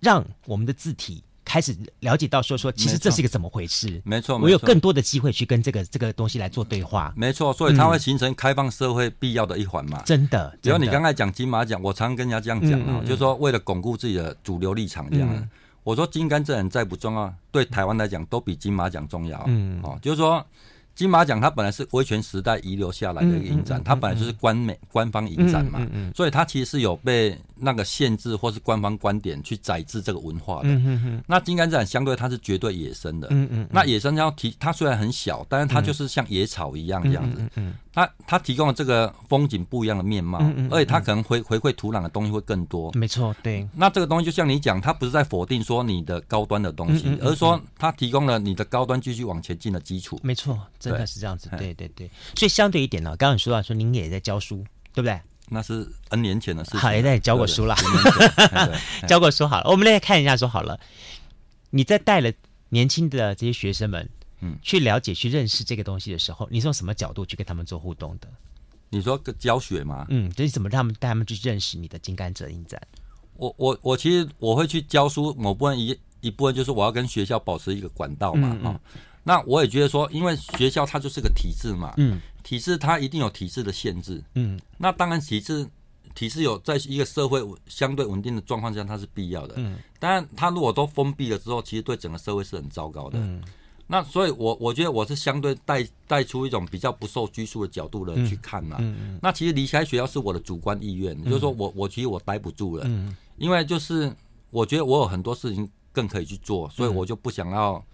让我们的自体开始了解到说说，其实这是一个怎么回事。没错，我有更多的机会去跟这个这个东西来做对话。没错，所以它会形成开放社会必要的一环嘛。真的，只要你刚才讲金马奖，我常跟人家这样讲啊，嗯嗯嗯就是说为了巩固自己的主流立场这样。嗯我说金甘蔗人再不重要，对台湾来讲都比金马奖重要。嗯哦，就是说金马奖它本来是威权时代遗留下来的一个影展，它本来就是官美官方影展嘛嗯嗯嗯，所以它其实是有被那个限制或是官方观点去宰制这个文化的。嗯哼哼，那金甘蔗相对它是绝对野生的。嗯嗯，那野生要提，它虽然很小，但是它就是像野草一样这样子。嗯嗯它它提供了这个风景不一样的面貌，而且它可能回回馈土壤的东西会更多。没错，对，那这个东西就像你讲，它不是在否定说你的高端的东西，而是说它提供了你的高端继续往前进的基础。没错，真的是这样子。哎对对对，所以相对一点呢，刚刚你说到说您也在教书，对不对？那是 N 年前的事情。好，也在教过书了。对 对对对对对教过书好了，我们来看一下说好了，你在带了年轻的这些学生们，嗯去了解、去认识这个东西的时候，你是用什么角度去跟他们做互动的？你说个教学吗？嗯，就是怎么让他们带他们去认识你的金甘蔗影展？我我我其实我会去教书，某部分一一部分就是我要跟学校保持一个管道嘛，嗯嗯哈、那我也觉得说，因为学校它就是个体制嘛，嗯。体制它一定有体制的限制，嗯。那当然体制体制有在一个社会相对稳定的状况下，它是必要的。嗯，当然它如果都封闭了之后，其实对整个社会是很糟糕的。嗯。那所以我，我我觉得我是相对带带出一种比较不受拘束的角度的去看嘛。嗯那其实离开学校是我的主观意愿，就是说我我其实我待不住了，嗯。因为就是我觉得我有很多事情更可以去做，所以我就不想要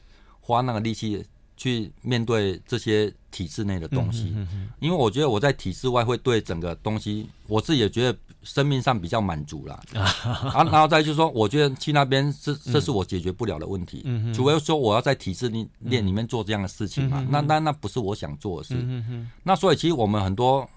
花那个力气去面对这些体制内的东西，嗯因为我觉得我在体制外会对整个东西，我自己也觉得生命上比较满足啦。啊，然后再就是说，我觉得去那边是这是我解决不了的问题，嗯除非说我要在体制里链里面做这样的事情嘛，那那那不是我想做的事。嗯。那所以其实我们很多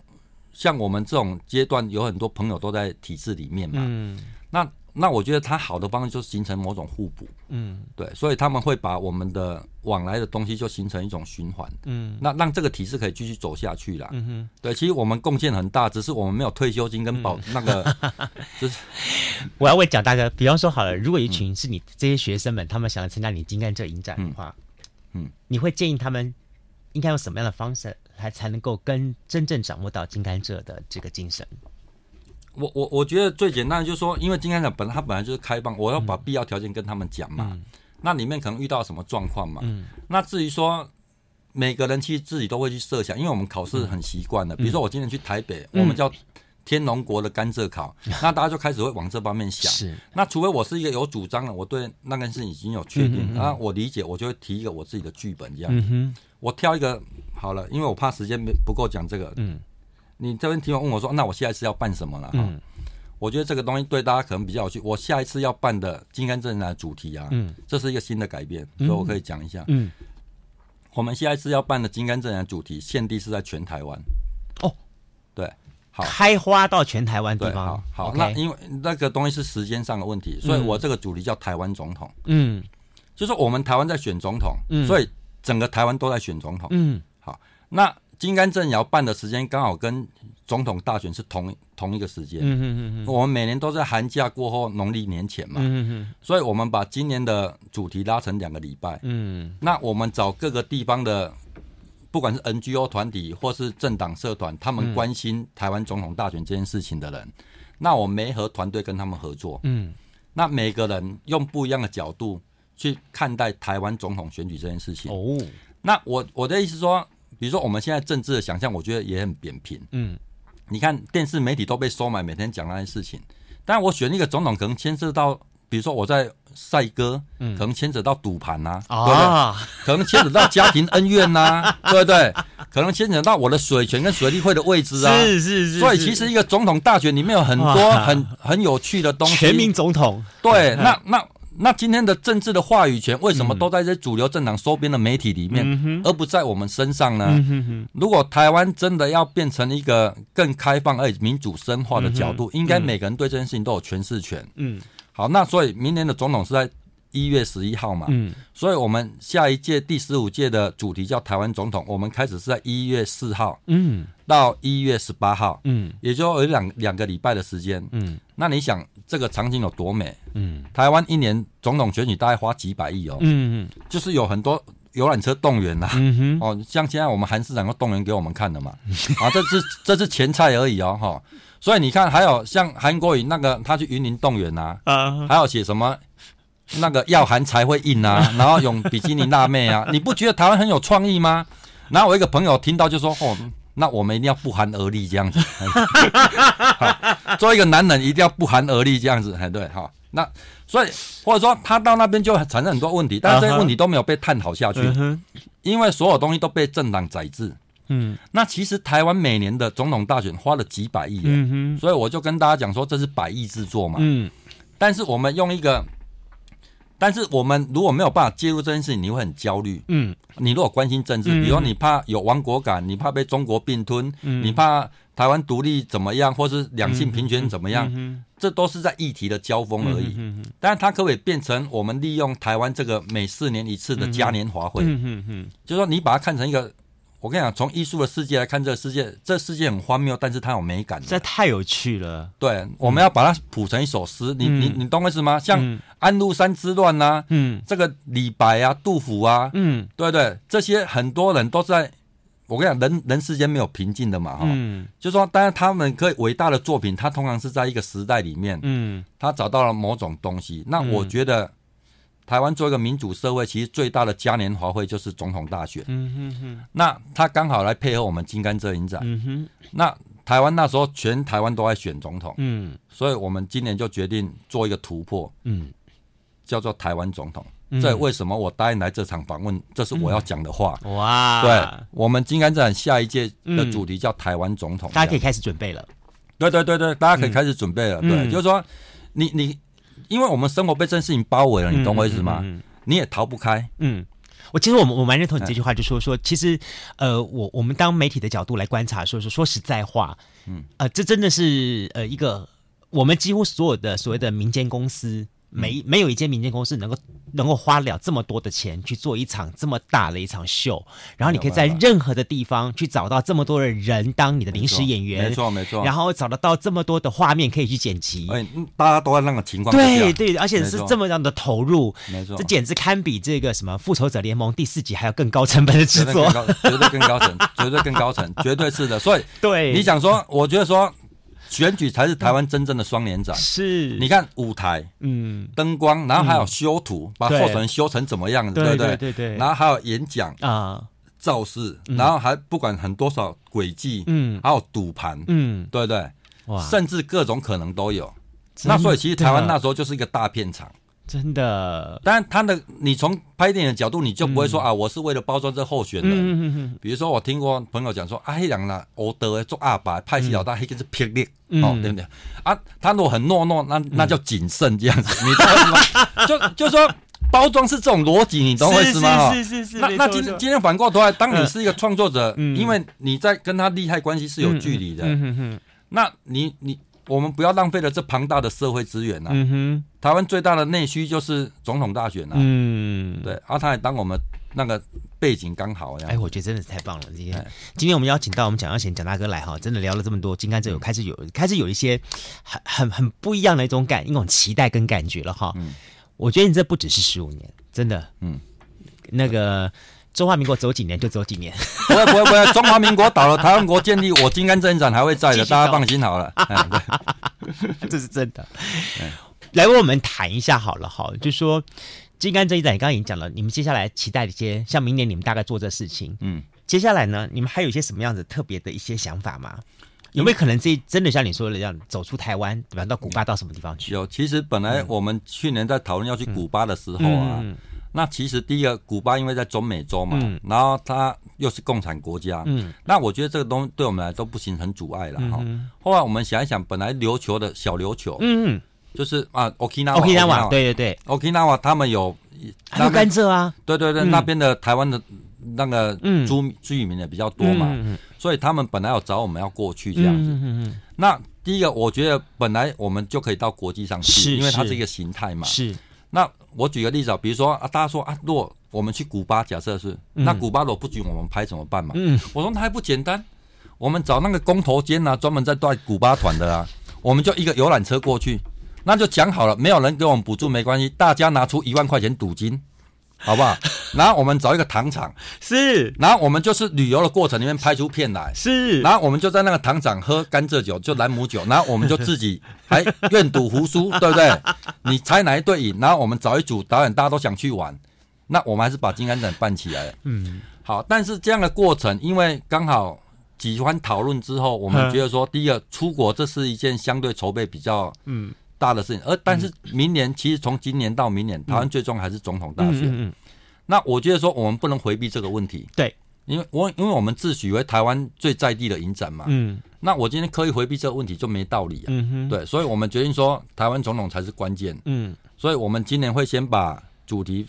像我们这种阶段，有很多朋友都在体制里面嘛，嗯。那那我觉得它好的方式就是形成某种互补，嗯。对，所以他们会把我们的往来的东西就形成一种循环，嗯。那让这个体制可以继续走下去啦。嗯哼，对，其实我们贡献很大，只是我们没有退休金跟保、那个，就是我要问蒋大哥，比方说好了，如果一群是你这些学生们，他们想要参加你金甘蔗影展的话，嗯。嗯。你会建议他们应该用什么样的方式来才能够跟真正掌握到金甘蔗的这个精神？我我我觉得最简单的就是说，因为金甘蔗本来它本来就是开放，我要把必要条件跟他们讲嘛。那里面可能遇到什么状况嘛？嗯那至于说每个人其实自己都会去设想，因为我们考试很习惯的。比如说我今天去台北，我们叫天龙国的甘蔗考，那大家就开始会往这方面想。是，那除非我是一个有主张的，我对那件事已经有确定，啊，我理解，我就会提一个我自己的剧本这样。嗯，我挑一个好了，因为我怕时间没不够讲这个。嗯你这边提问问我说，那我下一次要办什么了？哈、嗯我觉得这个东西对大家可能比较有趣。我下一次要办的金甘蔗的主题啊，嗯这是一个新的改变，所以我可以讲一下。嗯，我们下一次要办的金甘蔗的主题，现地是在全台湾。哦，对，好，开花到全台湾地对，方好，，好那因为那个东西是时间上的问题，所以我这个主题叫台湾总统。嗯就是我们台湾在选总统，嗯所以整个台湾都在选总统。嗯好，那金竿政谣办的时间刚好跟总统大选是同同一个时间。嗯嗯嗯嗯我们每年都在寒假过后农历年前嘛，嗯所以我们把今年的主题拉成两个礼拜。嗯那我们找各个地方的，不管是 NGO 团体或是政党社团，他们关心台湾总统大选这件事情的人，那我没和团队跟他们合作。嗯那每个人用不一样的角度去看待台湾总统选举这件事情。哦那我我的意思是说，比如说我们现在政治的想象，我觉得也很扁平。嗯你看电视媒体都被收买，每天讲那些事情。但我选一个总统，可能牵涉到，比如说我在赛鸽，可能牵扯到赌盘呐，对不对？啊可能牵扯到家庭恩怨呐、对不对？可能牵扯到我的水权跟水利会的位置啊。是是是，所以其实一个总统大选里面有很多很很有趣的东西。全民总统对，那 那那今天的政治的话语权为什么都在这主流政党收编的媒体里面，嗯而不在我们身上呢？如果台湾真的要变成一个更开放而且民主深化的角度，应该每个人对这件事情都有诠释权。嗯。好，那所以明年的总统是在一月十一号嘛，嗯。所以我们下一届第十五届的主题叫台湾总统，我们开始是在一月四号嗯。到一月十八号，嗯。也就有两两个礼拜的时间。嗯。那你想这个场景有多美？嗯。台湾一年总统选举大概花几百亿哦，嗯就是有很多游览车动员呐、哦，像现在我们韩市长都动员给我们看的嘛，啊，这是这是前菜而已哦，哈、所以你看，还有像韩国瑜那个他去云林动员呐、啊。还有写什么那个要韩才会硬啊，然后用比基尼辣妹啊，你不觉得台湾很有创意吗？然后我一个朋友听到就说，哦，那我们一定要不寒而栗这样子，好做一个男人一定要不寒而栗这样子，哎，对，哈，那所以或者说他到那边就产生很多问题，但是这些问题都没有被探讨下去，因为所有东西都被政党宰制。嗯。那其实台湾每年的总统大选花了几百亿耶，嗯哼。所以我就跟大家讲说这是百亿制作嘛。嗯。但是我们用一个，但是我们如果没有办法介入这件事情，你会很焦虑。嗯你如果关心政治，嗯比如你怕有亡国感，你怕被中国并吞，嗯你怕台湾独立怎么样，或是两性平权怎么样，嗯这都是在议题的交锋而已。嗯但是它可不可以变成我们利用台湾这个每四年一次的嘉年华会？嗯嗯就是说你把它看成一个，我跟你讲，从艺术的世界来看这个世界，这世界很荒谬，但是它有美感的。这太有趣了。对，我们要把它谱成一首诗。你你你懂我意思吗？像嗯安禄山之乱呐、嗯这个李白啊、杜甫啊，嗯对不对？这些很多人都在，我跟你讲，人人世间没有平静的嘛，哈、嗯就说，当然他们可以伟大的作品，他通常是在一个时代里面，嗯他找到了某种东西。那我觉得，台湾做一个民主社会，其实最大的嘉年华会就是总统大选。嗯哼那他刚好来配合我们金竿摄影展。嗯哼那台湾那时候全台湾都在选总统，嗯所以我们今年就决定做一个突破，嗯叫做台湾总统。嗯这为什么我答应来这场访问？这是我要讲的话。哇，对，我们金甘展下一届的主题叫台湾总统，大家可以开始准备了。对对对对，大家可以开始准备了。嗯对，就是说你你，因为我们生活被这件事情包围了，你懂我意思吗？嗯你也逃不开。嗯，我其实我们我蛮认同你这句话，就说说，其实呃，我我们当媒体的角度来观察，说说说实在话，嗯，呃，这真的是呃一个我们几乎所有的所谓的民间公司。没没有一间民间公司能够能够花了这么多的钱去做一场这么大的一场秀，然后你可以在任何的地方去找到这么多的人当你的临时演员，没错没错，然后找得到这么多的画面可以去剪辑，哎，大家都在那个情况，对对，而且是这么样的投入，没错，这简直堪比这个什么《复仇者联盟》第四集还要更高成本的制作，绝对更高层，绝对更高层，绝对是的。所以，对，你想说，我觉得说。选举才是台湾真正的双年展。是，你看舞台，嗯，灯光，然后还有修图，把候选人修成怎么样，对不对？对对对。然后还有演讲啊，造势，然后还不管很多少诡计，嗯，还有赌盘，嗯，对不对？哇，甚至各种可能都有。那所以其实台湾那时候就是一个大片场。真的，当然，他的你从拍电影的角度，你就不会说、嗯、啊，我是为了包装这候选人。嗯嗯嗯、比如说，我听过朋友讲说啊，黑人啦，欧德做阿爸，派系老大，黑个是霹雳，嗯、哦，对不对？啊，他如果很懦弱，那那叫谨慎这样子，嗯、你懂我意思吗？就就说包装是这种逻辑，你懂我意思吗？是是是。那那今今天反过头来，当你是一个创作者，嗯、因为你在跟他利害关系是有距离的，嗯、那你你。我们不要浪费了这庞大的社会资源呐。嗯哼，台湾最大的内需就是总统大选呐。嗯，对，啊，他还当我们那个背景刚好呀。哎，我觉得真的是太棒了。今天，今天我们邀请到我们蒋耀贤蒋大哥来哈，真的聊了这么多，金甘蔗有开始有开始有一些很很很不一样的一种感一种期待跟感觉了哈。嗯，我觉得你这不只是十五年，真的。嗯，那个。中华民国走几年就走几年，不会不会不会。中华民国倒了，台湾国建立，我金甘蔗园长还会在的，大家放心好了。这是真的。来为我们谈一下好了哈，就说金甘蔗园长，你刚刚已经讲了，你们接下来期待的一些，像明年你们大概做这事情，嗯，接下来呢，你们还有一些什么样子特别的一些想法吗？有没有可能这真的像你说的这样走出台湾，对吧？到古巴到什么地方去？有，其实本来我们去年在讨论要去古巴的时候啊。嗯嗯那其实第一个，古巴因为在中美洲嘛，嗯、然后它又是共产国家，嗯，那我觉得这个东西对我们来都不形成阻碍了哈。嗯、后来我们想一想，本来琉球的小琉球，嗯，就是啊，Okinawa，Okinawa，对对对，Okinawa 他们有有甘蔗啊，对对对，嗯、那边的台湾的那个居居民也比较多嘛，嗯、所以他们本来要找我们要过去这样子。嗯嗯嗯、那第一个，我觉得本来我们就可以到国际上去，是因为它是一个形态嘛，是。那我举个例子啊，比如说啊，大家说啊，如果我们去古巴，假设是，那古巴如果不准我们拍怎么办嘛？嗯，我说那还不简单，我们找那个工头间啊，专门在带古巴团的啊，我们就一个游览车过去，那就讲好了，没有人给我们补助没关系，大家拿出一万块钱赌金。好不好？然后我们找一个糖厂，是，然后我们就是旅游的过程里面拍出片来，是，然后我们就在那个糖厂喝甘蔗酒，就兰姆酒，然后我们就自己还 愿赌服输，对不对？你猜哪一队赢？然后我们找一组导演，大家都想去玩，那我们还是把金甘蔗办起来了。嗯，好，但是这样的过程，因为刚好几番讨论之后，我们觉得说，第一个出国这是一件相对筹备比较嗯。大的事情，而但是明年其实从今年到明年，台湾最终还是总统大选。嗯嗯。那我觉得说我们不能回避这个问题。对，因为我因为我们自诩为台湾最在地的影展嘛。嗯。那我今天刻意回避这个问题就没道理啊。嗯哼。对，所以我们决定说台湾总统才是关键。嗯。所以我们今年会先把主题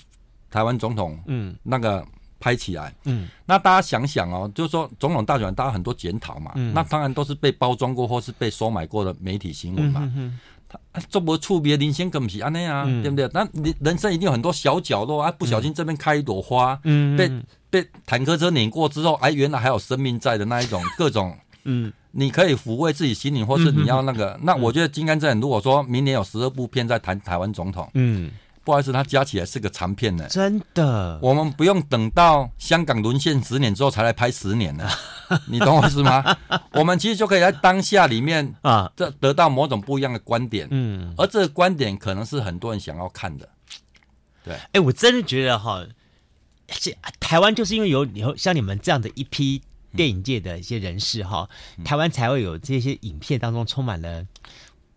台湾总统嗯那个拍起来。嗯。那大家想想哦，就是说总统大选，大家很多检讨嘛。嗯。那当然都是被包装过或是被收买过的媒体新闻嘛。嗯哼。他做不触别人生，可不是安尼啊，嗯、对不对？那你人生一定有很多小角落啊，不小心这边开一朵花，嗯、被被坦克车碾过之后，哎，原来还有生命在的那一种 各种，嗯，你可以抚慰自己心灵，或是你要那个，嗯、那我觉得金刚镇，如果说明年有十二部片在谈台湾总统，嗯。不好意思，它加起来是个长片呢。真的，我们不用等到香港沦陷十年之后才来拍十年呢。你懂我意思吗？我们其实就可以在当下里面啊，这得到某种不一样的观点。嗯，而这个观点可能是很多人想要看的。对，哎、欸，我真的觉得哈，这台湾就是因为有有像你们这样的一批电影界的一些人士哈，嗯、台湾才会有这些影片当中充满了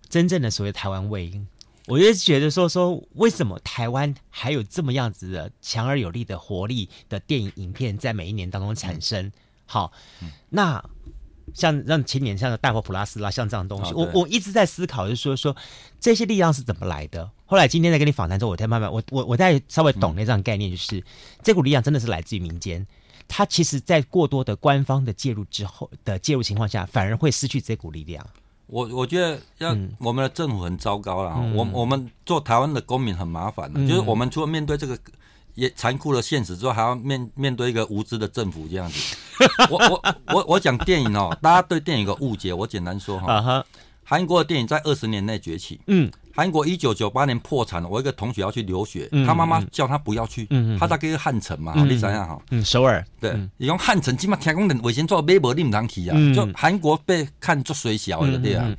真正的所谓台湾味。我就觉得说说，为什么台湾还有这么样子的强而有力的活力的电影影片在每一年当中产生？嗯、好，嗯、那像让前年像大佛普拉斯啦，像这样东西，哦、我我一直在思考，就是说说这些力量是怎么来的。后来今天在跟你访谈之后，我才慢慢我我我再稍微懂那这样概念，就是、嗯、这股力量真的是来自于民间。它其实，在过多的官方的介入之后的介入情况下，反而会失去这股力量。我我觉得要我们的政府很糟糕了，嗯、我我们做台湾的公民很麻烦的，嗯、就是我们除了面对这个也残酷的现实之外，还要面面对一个无知的政府这样子。我我我我讲电影哦，大家对电影有个误解，我简单说哈。Uh huh. 韩国的电影在二十年内崛起。嗯，韩国一九九八年破产了。我一个同学要去留学，嗯、他妈妈叫他不要去。嗯，他在给汉城嘛，你想想哈。嗯，首尔。对，你用汉城起码听讲的卫星做微博你唔通去啊。嗯、就韩国被看作水小的对啊。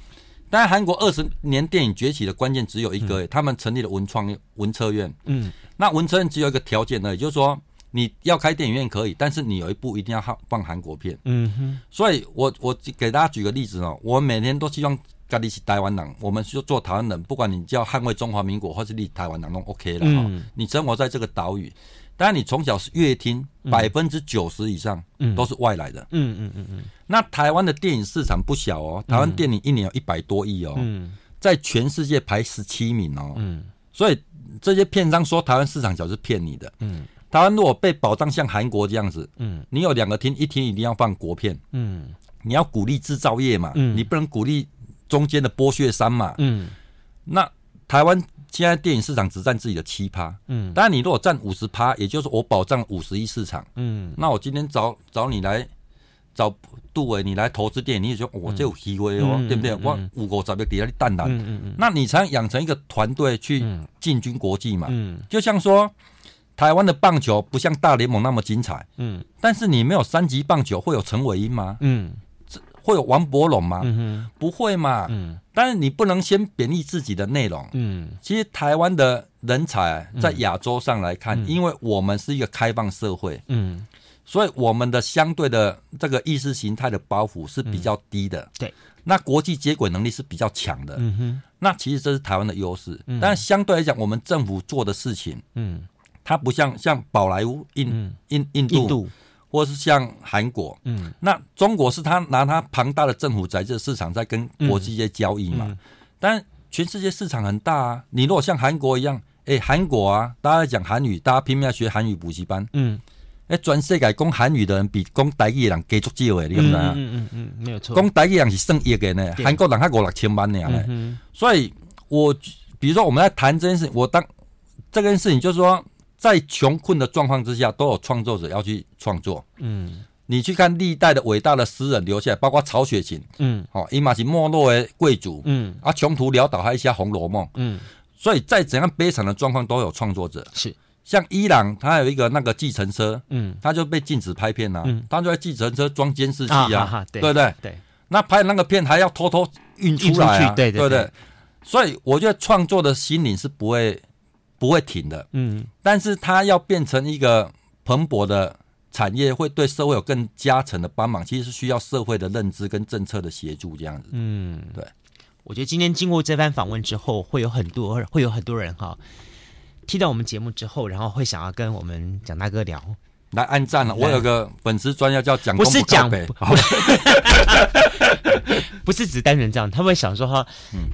但是韩国二十年电影崛起的关键只有一个，嗯、他们成立了文创文策院。嗯，那文策院只有一个条件呢，也就是说。你要开电影院可以，但是你有一部一定要放韩国片。嗯哼。所以我我给大家举个例子哦，我每天都希望家里是台湾人，我们就做台湾人，不管你叫捍卫中华民国或是立台湾人都 OK 了哈。嗯。你生活在这个岛屿，当然你从小是乐听，百分之九十以上都是外来的。嗯嗯嗯嗯。那台湾的电影市场不小哦，台湾电影一年有一百多亿哦。嗯。在全世界排十七名哦。嗯。所以这些片商说台湾市场小是骗你的。嗯。台湾如果被保障像韩国这样子，嗯，你有两个厅，一厅一定要放国片，嗯，你要鼓励制造业嘛，嗯，你不能鼓励中间的剥削山嘛。嗯，那台湾现在电影市场只占自己的七趴。嗯，当然你如果占五十趴，也就是我保障五十亿市场。嗯，那我今天找找你来。找杜伟，你来投资电影，你也说我这有机会哦，嗯、对不对？我五个找个底下的蛋蛋，嗯嗯嗯、那你才养成一个团队去进军国际嘛。嗯、就像说台湾的棒球不像大联盟那么精彩，嗯，但是你没有三级棒球会有陈伟英吗？嗯，会有王柏融吗？嗯不会嘛。嗯，但是你不能先贬义自己的内容。嗯，其实台湾的人才在亚洲上来看，嗯、因为我们是一个开放社会。嗯。所以我们的相对的这个意识形态的包袱是比较低的，嗯、对。那国际接轨能力是比较强的，嗯哼。那其实这是台湾的优势，嗯、但相对来讲，我们政府做的事情，嗯，它不像像宝莱坞、印印印度，印度或是像韩国，嗯，那中国是他拿他庞大的政府在这个市场在跟国际接交易嘛，嗯嗯、但全世界市场很大啊，你如果像韩国一样，哎，韩国啊，大家在讲韩语，大家拼命要学韩语补习班，嗯。哎，全世界讲韩语的人比讲台语的人多足少的，你知道吗？嗯嗯嗯，没有错。讲台语人是上亿的呢，韩国人还五六千万呢。嗯。所以，我比如说我们在谈这件事情，我当这件事情就是说，在穷困的状况之下，都有创作者要去创作。嗯。你去看历代的伟大的诗人留下来，包括曹雪芹。嗯。哦，伊嘛是没落的贵族。嗯。啊，穷途潦倒，还写《红楼梦》。嗯。所以在怎样悲惨的状况，都有创作者。是。像伊朗，他有一个那个计程车，嗯，他就被禁止拍片了，嗯，他就在计程车装监视器啊，对不对？对，那拍那个片还要偷偷运出来，对对对，所以我觉得创作的心灵是不会不会停的，嗯，但是它要变成一个蓬勃的产业，会对社会有更加成的帮忙，其实是需要社会的认知跟政策的协助这样子，嗯，对，我觉得今天经过这番访问之后，会有很多会有很多人哈。听到我们节目之后，然后会想要跟我们蒋大哥聊，来按赞了。我有个粉丝专要叫蒋，不是蒋，不是。只单纯这样。他会想说哈，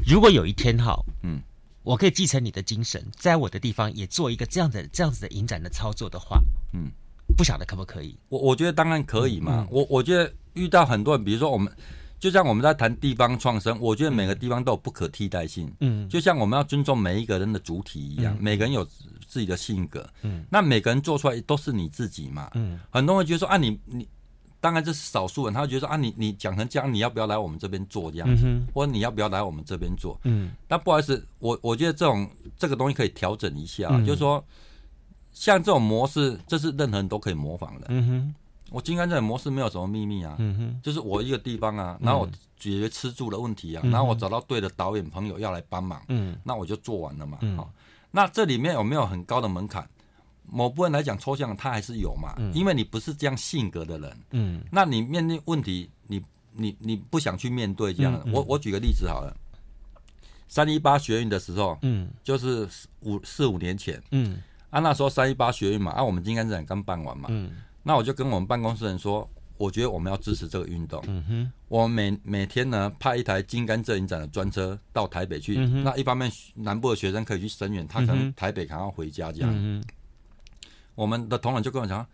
如果有一天哈，嗯，我可以继承你的精神，在我的地方也做一个这样的、这样子的影展的操作的话，嗯，不晓得可不可以？我我觉得当然可以嘛。我我觉得遇到很多人，比如说我们。就像我们在谈地方创生，我觉得每个地方都有不可替代性。嗯，就像我们要尊重每一个人的主体一样，嗯、每个人有自己的性格。嗯，那每个人做出来都是你自己嘛。嗯，很多人觉得说啊你，你你当然这是少数人，他会觉得说啊，你你讲成这样，你要不要来我们这边做这样子？嗯、或者你要不要来我们这边做？嗯，但不好意思，我我觉得这种这个东西可以调整一下，嗯、就是说像这种模式，这是任何人都可以模仿的。嗯哼。我金刚这种模式没有什么秘密啊，嗯、哼就是我一个地方啊，然后我解决吃住的问题啊，嗯、然后我找到对的导演朋友要来帮忙，嗯，那我就做完了嘛，嗯、那这里面有没有很高的门槛？某部分来讲抽象，它还是有嘛，嗯、因为你不是这样性格的人，嗯，那你面对问题，你你你不想去面对这样的，嗯、我我举个例子好了，三一八学运的时候，嗯，就是五四五年前，嗯，啊那时候三一八学运嘛，啊我们金刚展刚办完嘛，嗯。那我就跟我们办公室人说，我觉得我们要支持这个运动。嗯哼，我每每天呢派一台金甘摄影展的专车到台北去。嗯、那一方面南部的学生可以去声援，他可能台北可能要回家这样。嗯、哼我们的同仁就跟我讲，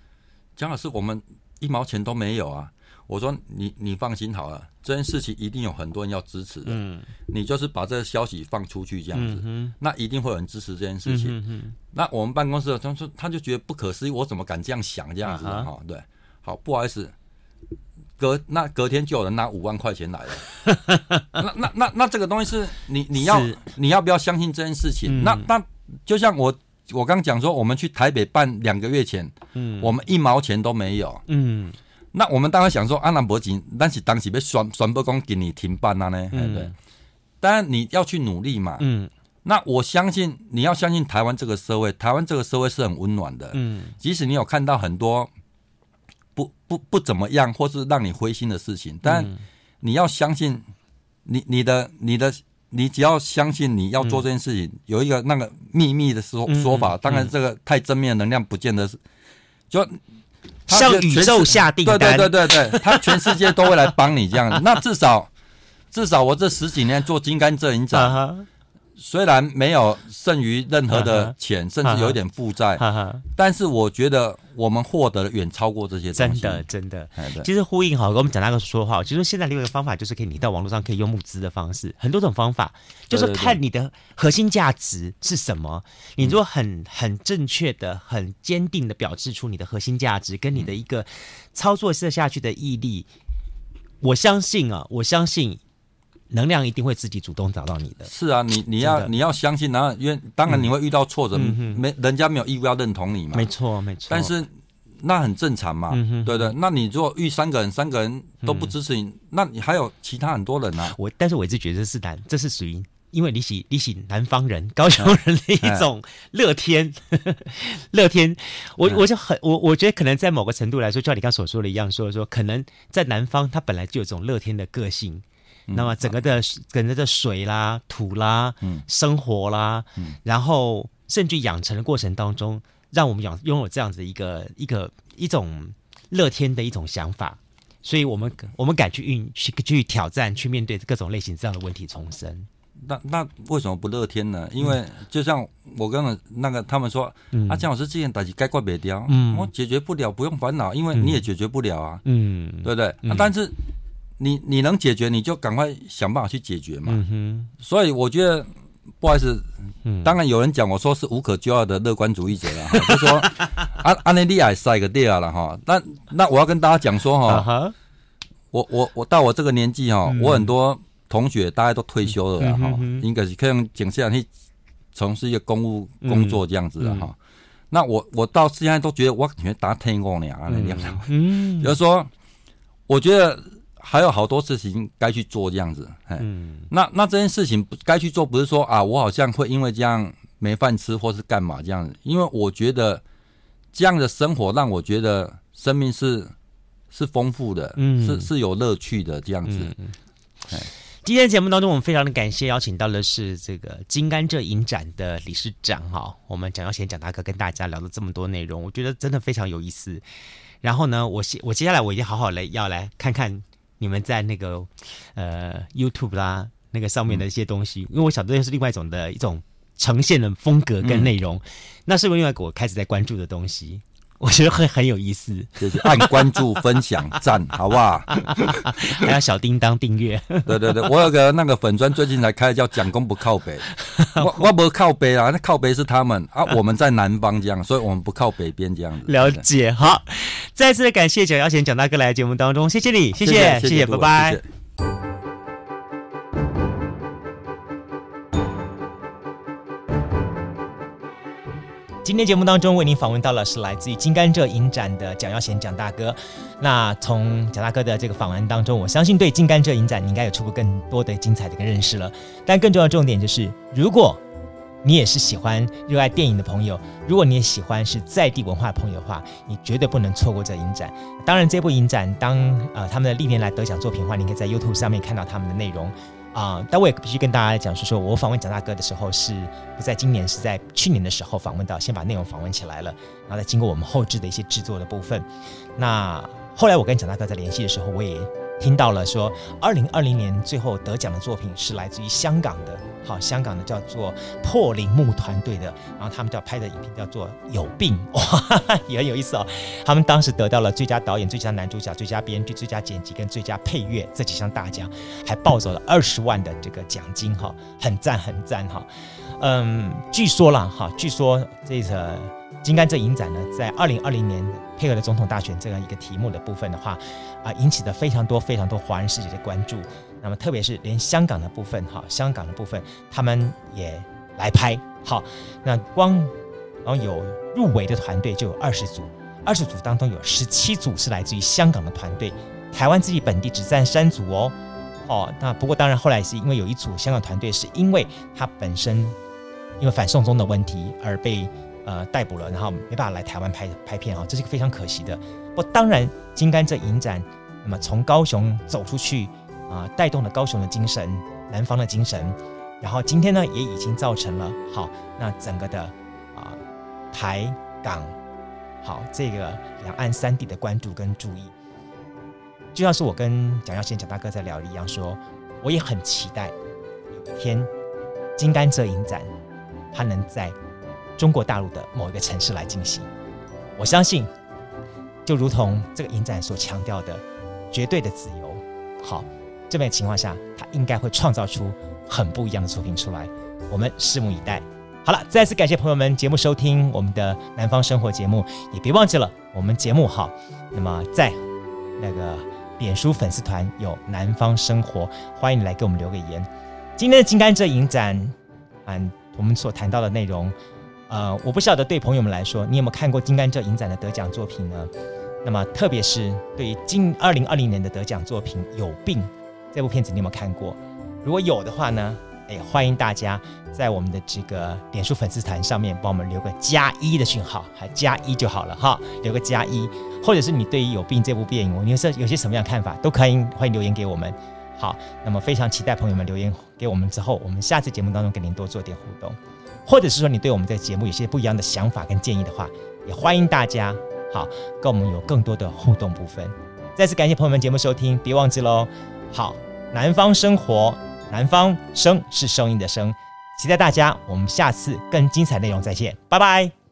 蒋老师，我们一毛钱都没有啊。我说你你放心好了，这件事情一定有很多人要支持的。嗯，你就是把这个消息放出去这样子，嗯、那一定会有人支持这件事情。嗯、哼那我们办公室的他说他就觉得不可思议，我怎么敢这样想这样子哈？啊、哈对，好不好意思，隔那隔天就有人拿五万块钱来了。那那那那这个东西是你你要是你要不要相信这件事情？嗯、那那就像我我刚讲说，我们去台北办两个月前，嗯，我们一毛钱都没有，嗯。那我们当然想说，阿兰伯金，但是当时被宣宣布讲给你停办了呢，嗯、对。当然你要去努力嘛，嗯。那我相信你要相信台湾这个社会，台湾这个社会是很温暖的，嗯。即使你有看到很多不不不怎么样，或是让你灰心的事情，但你要相信你，你你的你的你只要相信你要做这件事情，嗯、有一个那个秘密的说说法，嗯、当然这个太正面的能量不见得是就。向宇宙下订单，对对对对对，他全世界都会来帮你这样子。那至少，至少我这十几年做金刚摄影展，虽然没有剩余任何的钱，甚至有一点负债，但是我觉得我们获得的远超过这些东西。真的，真的。哎、其实呼应好，跟我们讲那个说话，其实现在另外一个方法就是可以，你到网络上可以用募资的方式，很多种方法，就是看你的核心价值是什么。你如果很很正确的、很坚定的表示出你的核心价值，跟你的一个操作设下去的毅力，嗯、我相信啊，我相信。能量一定会自己主动找到你的。是啊，你你要你要相信，然后因为当然你会遇到挫折，没、嗯、人家没有义务要认同你嘛。没错没错。但是那很正常嘛，对对。那你如果遇三个人，三个人都不支持你，嗯、那你还有其他很多人啊。我但是我一直觉得是难，这是属于因为你喜你喜南方人、高雄人的一种 乐天，乐天。我我就很我我觉得可能在某个程度来说，就像你刚所说的一样，说说可能在南方他本来就有这种乐天的个性。那么整个的整个的水啦、土啦、嗯、生活啦，嗯、然后甚至养成的过程当中，让我们养拥有这样子一个一个一种乐天的一种想法，所以我们我们敢去运去去挑战，去面对各种类型这样的问题重生。那那为什么不乐天呢？因为就像我刚刚那个他们说，嗯、啊，江老师之前打击该怪别掉，嗯，我解决不了，不用烦恼，因为你也解决不了啊，嗯，对不对？嗯啊、但是。你你能解决，你就赶快想办法去解决嘛。嗯、所以我觉得，不好意思，嗯、当然有人讲我说是无可救药的乐观主义者了，就说 安安内利亚塞个掉了哈。那那我要跟大家讲说哈，uh 我我我到我这个年纪哈，嗯、我很多同学大家都退休了哈，嗯、应该是可以用景象去从事一个公务工作这样子的哈。那我我到现在都觉得我感觉打天光了啊，那样子。嗯，比如说，我觉得。还有好多事情该去做，这样子，嗯，那那这件事情该去做，不是说啊，我好像会因为这样没饭吃，或是干嘛这样子？因为我觉得这样的生活让我觉得生命是是丰富的，嗯，是是有乐趣的这样子。嗯，今天节目当中，我们非常的感谢邀请到的是这个金甘蔗影展的理事长哈，我们蒋耀贤蒋大哥跟大家聊了这么多内容，我觉得真的非常有意思。然后呢，我我接下来我一定好好来要来看看。你们在那个呃 YouTube 啦，那个上面的一些东西，嗯、因为我晓得这是另外一种的一种呈现的风格跟内容，嗯、那是不是另外一个我开始在关注的东西？我觉得会很有意思，就是按关注、分享、赞，好不好？还要小叮当订阅。对对对，我有个那个粉砖最近才开，叫“蒋公不靠北”，我我不靠北啊，那靠北是他们啊，我们在南方这样，所以我们不靠北边这样子。了解，好，再次感谢蒋耀贤蒋大哥来节目当中，谢谢你，谢谢谢谢，拜拜。今天节目当中为您访问到了是来自于金甘蔗影展的蒋耀贤蒋大哥。那从蒋大哥的这个访问当中，我相信对金甘蔗影展你应该有初步更多的精彩的一个认识了。但更重要的重点就是，如果你也是喜欢热爱电影的朋友，如果你也喜欢是在地文化的朋友的话，你绝对不能错过这影展。当然，这部影展当呃他们的历年来得奖作品的话，你可以在 YouTube 上面看到他们的内容。啊、但我也必须跟大家讲说，说我访问蒋大哥的时候是不在今年，是在去年的时候访问到，先把内容访问起来了，然后再经过我们后置的一些制作的部分。那后来我跟蒋大哥在联系的时候，我也。听到了说，二零二零年最后得奖的作品是来自于香港的，好，香港的叫做破铃木团队的，然后他们叫拍的影片叫做《有病》，哇，也很有意思哦。他们当时得到了最佳导演、最佳男主角、最佳编剧、最佳剪辑跟最佳配乐这几项大奖，还抱走了二十万的这个奖金，哈，很赞很赞哈。嗯，据说啦，哈，据说这个。金甘蔗影展呢，在二零二零年配合了总统大选这样一个题目的部分的话，啊，引起了非常多非常多华人世界的关注。那么，特别是连香港的部分，哈，香港的部分他们也来拍。好，那光然后有入围的团队就有二十组，二十组当中有十七组是来自于香港的团队，台湾自己本地只占三组哦。哦，那不过当然后来是因为有一组香港团队是因为他本身因为反送中的问题而被。呃，逮捕了，然后没办法来台湾拍拍片啊，这是一个非常可惜的。不，当然，金甘蔗影展，那么从高雄走出去啊，带动了高雄的精神，南方的精神，然后今天呢，也已经造成了好，那整个的啊台港好这个两岸三地的关注跟注意，就像是我跟蒋耀先蒋大哥在聊的一样说，说我也很期待有一天金甘蔗影展，它能在中国大陆的某一个城市来进行。我相信，就如同这个影展所强调的，绝对的自由。好，这边情况下，他应该会创造出很不一样的作品出来。我们拭目以待。好了，再次感谢朋友们节目收听我们的南方生活节目，也别忘记了我们节目好。那么在那个脸书粉丝团有南方生活，欢迎你来给我们留个言。今天的金甘蔗影展，嗯，我们所谈到的内容，呃，我不晓得对朋友们来说，你有没有看过金甘蔗影展的得奖作品呢？那么特别是对于今二零二零年的得奖作品《有病》这部片子，你有没有看过？如果有的话呢？哎，欢迎大家在我们的这个脸书粉丝团上面帮我们留个加一的讯号，还加一就好了哈，留个加一，或者是你对于《有病》这部电影，你有有些什么样的看法，都可以欢迎留言给我们。好，那么非常期待朋友们留言给我们之后，我们下次节目当中跟您多做点互动，或者是说你对我们在节目有些不一样的想法跟建议的话，也欢迎大家好跟我们有更多的互动部分。再次感谢朋友们节目收听，别忘记喽。好，南方生活。南方生是声音的声，期待大家，我们下次更精彩内容再见，拜拜。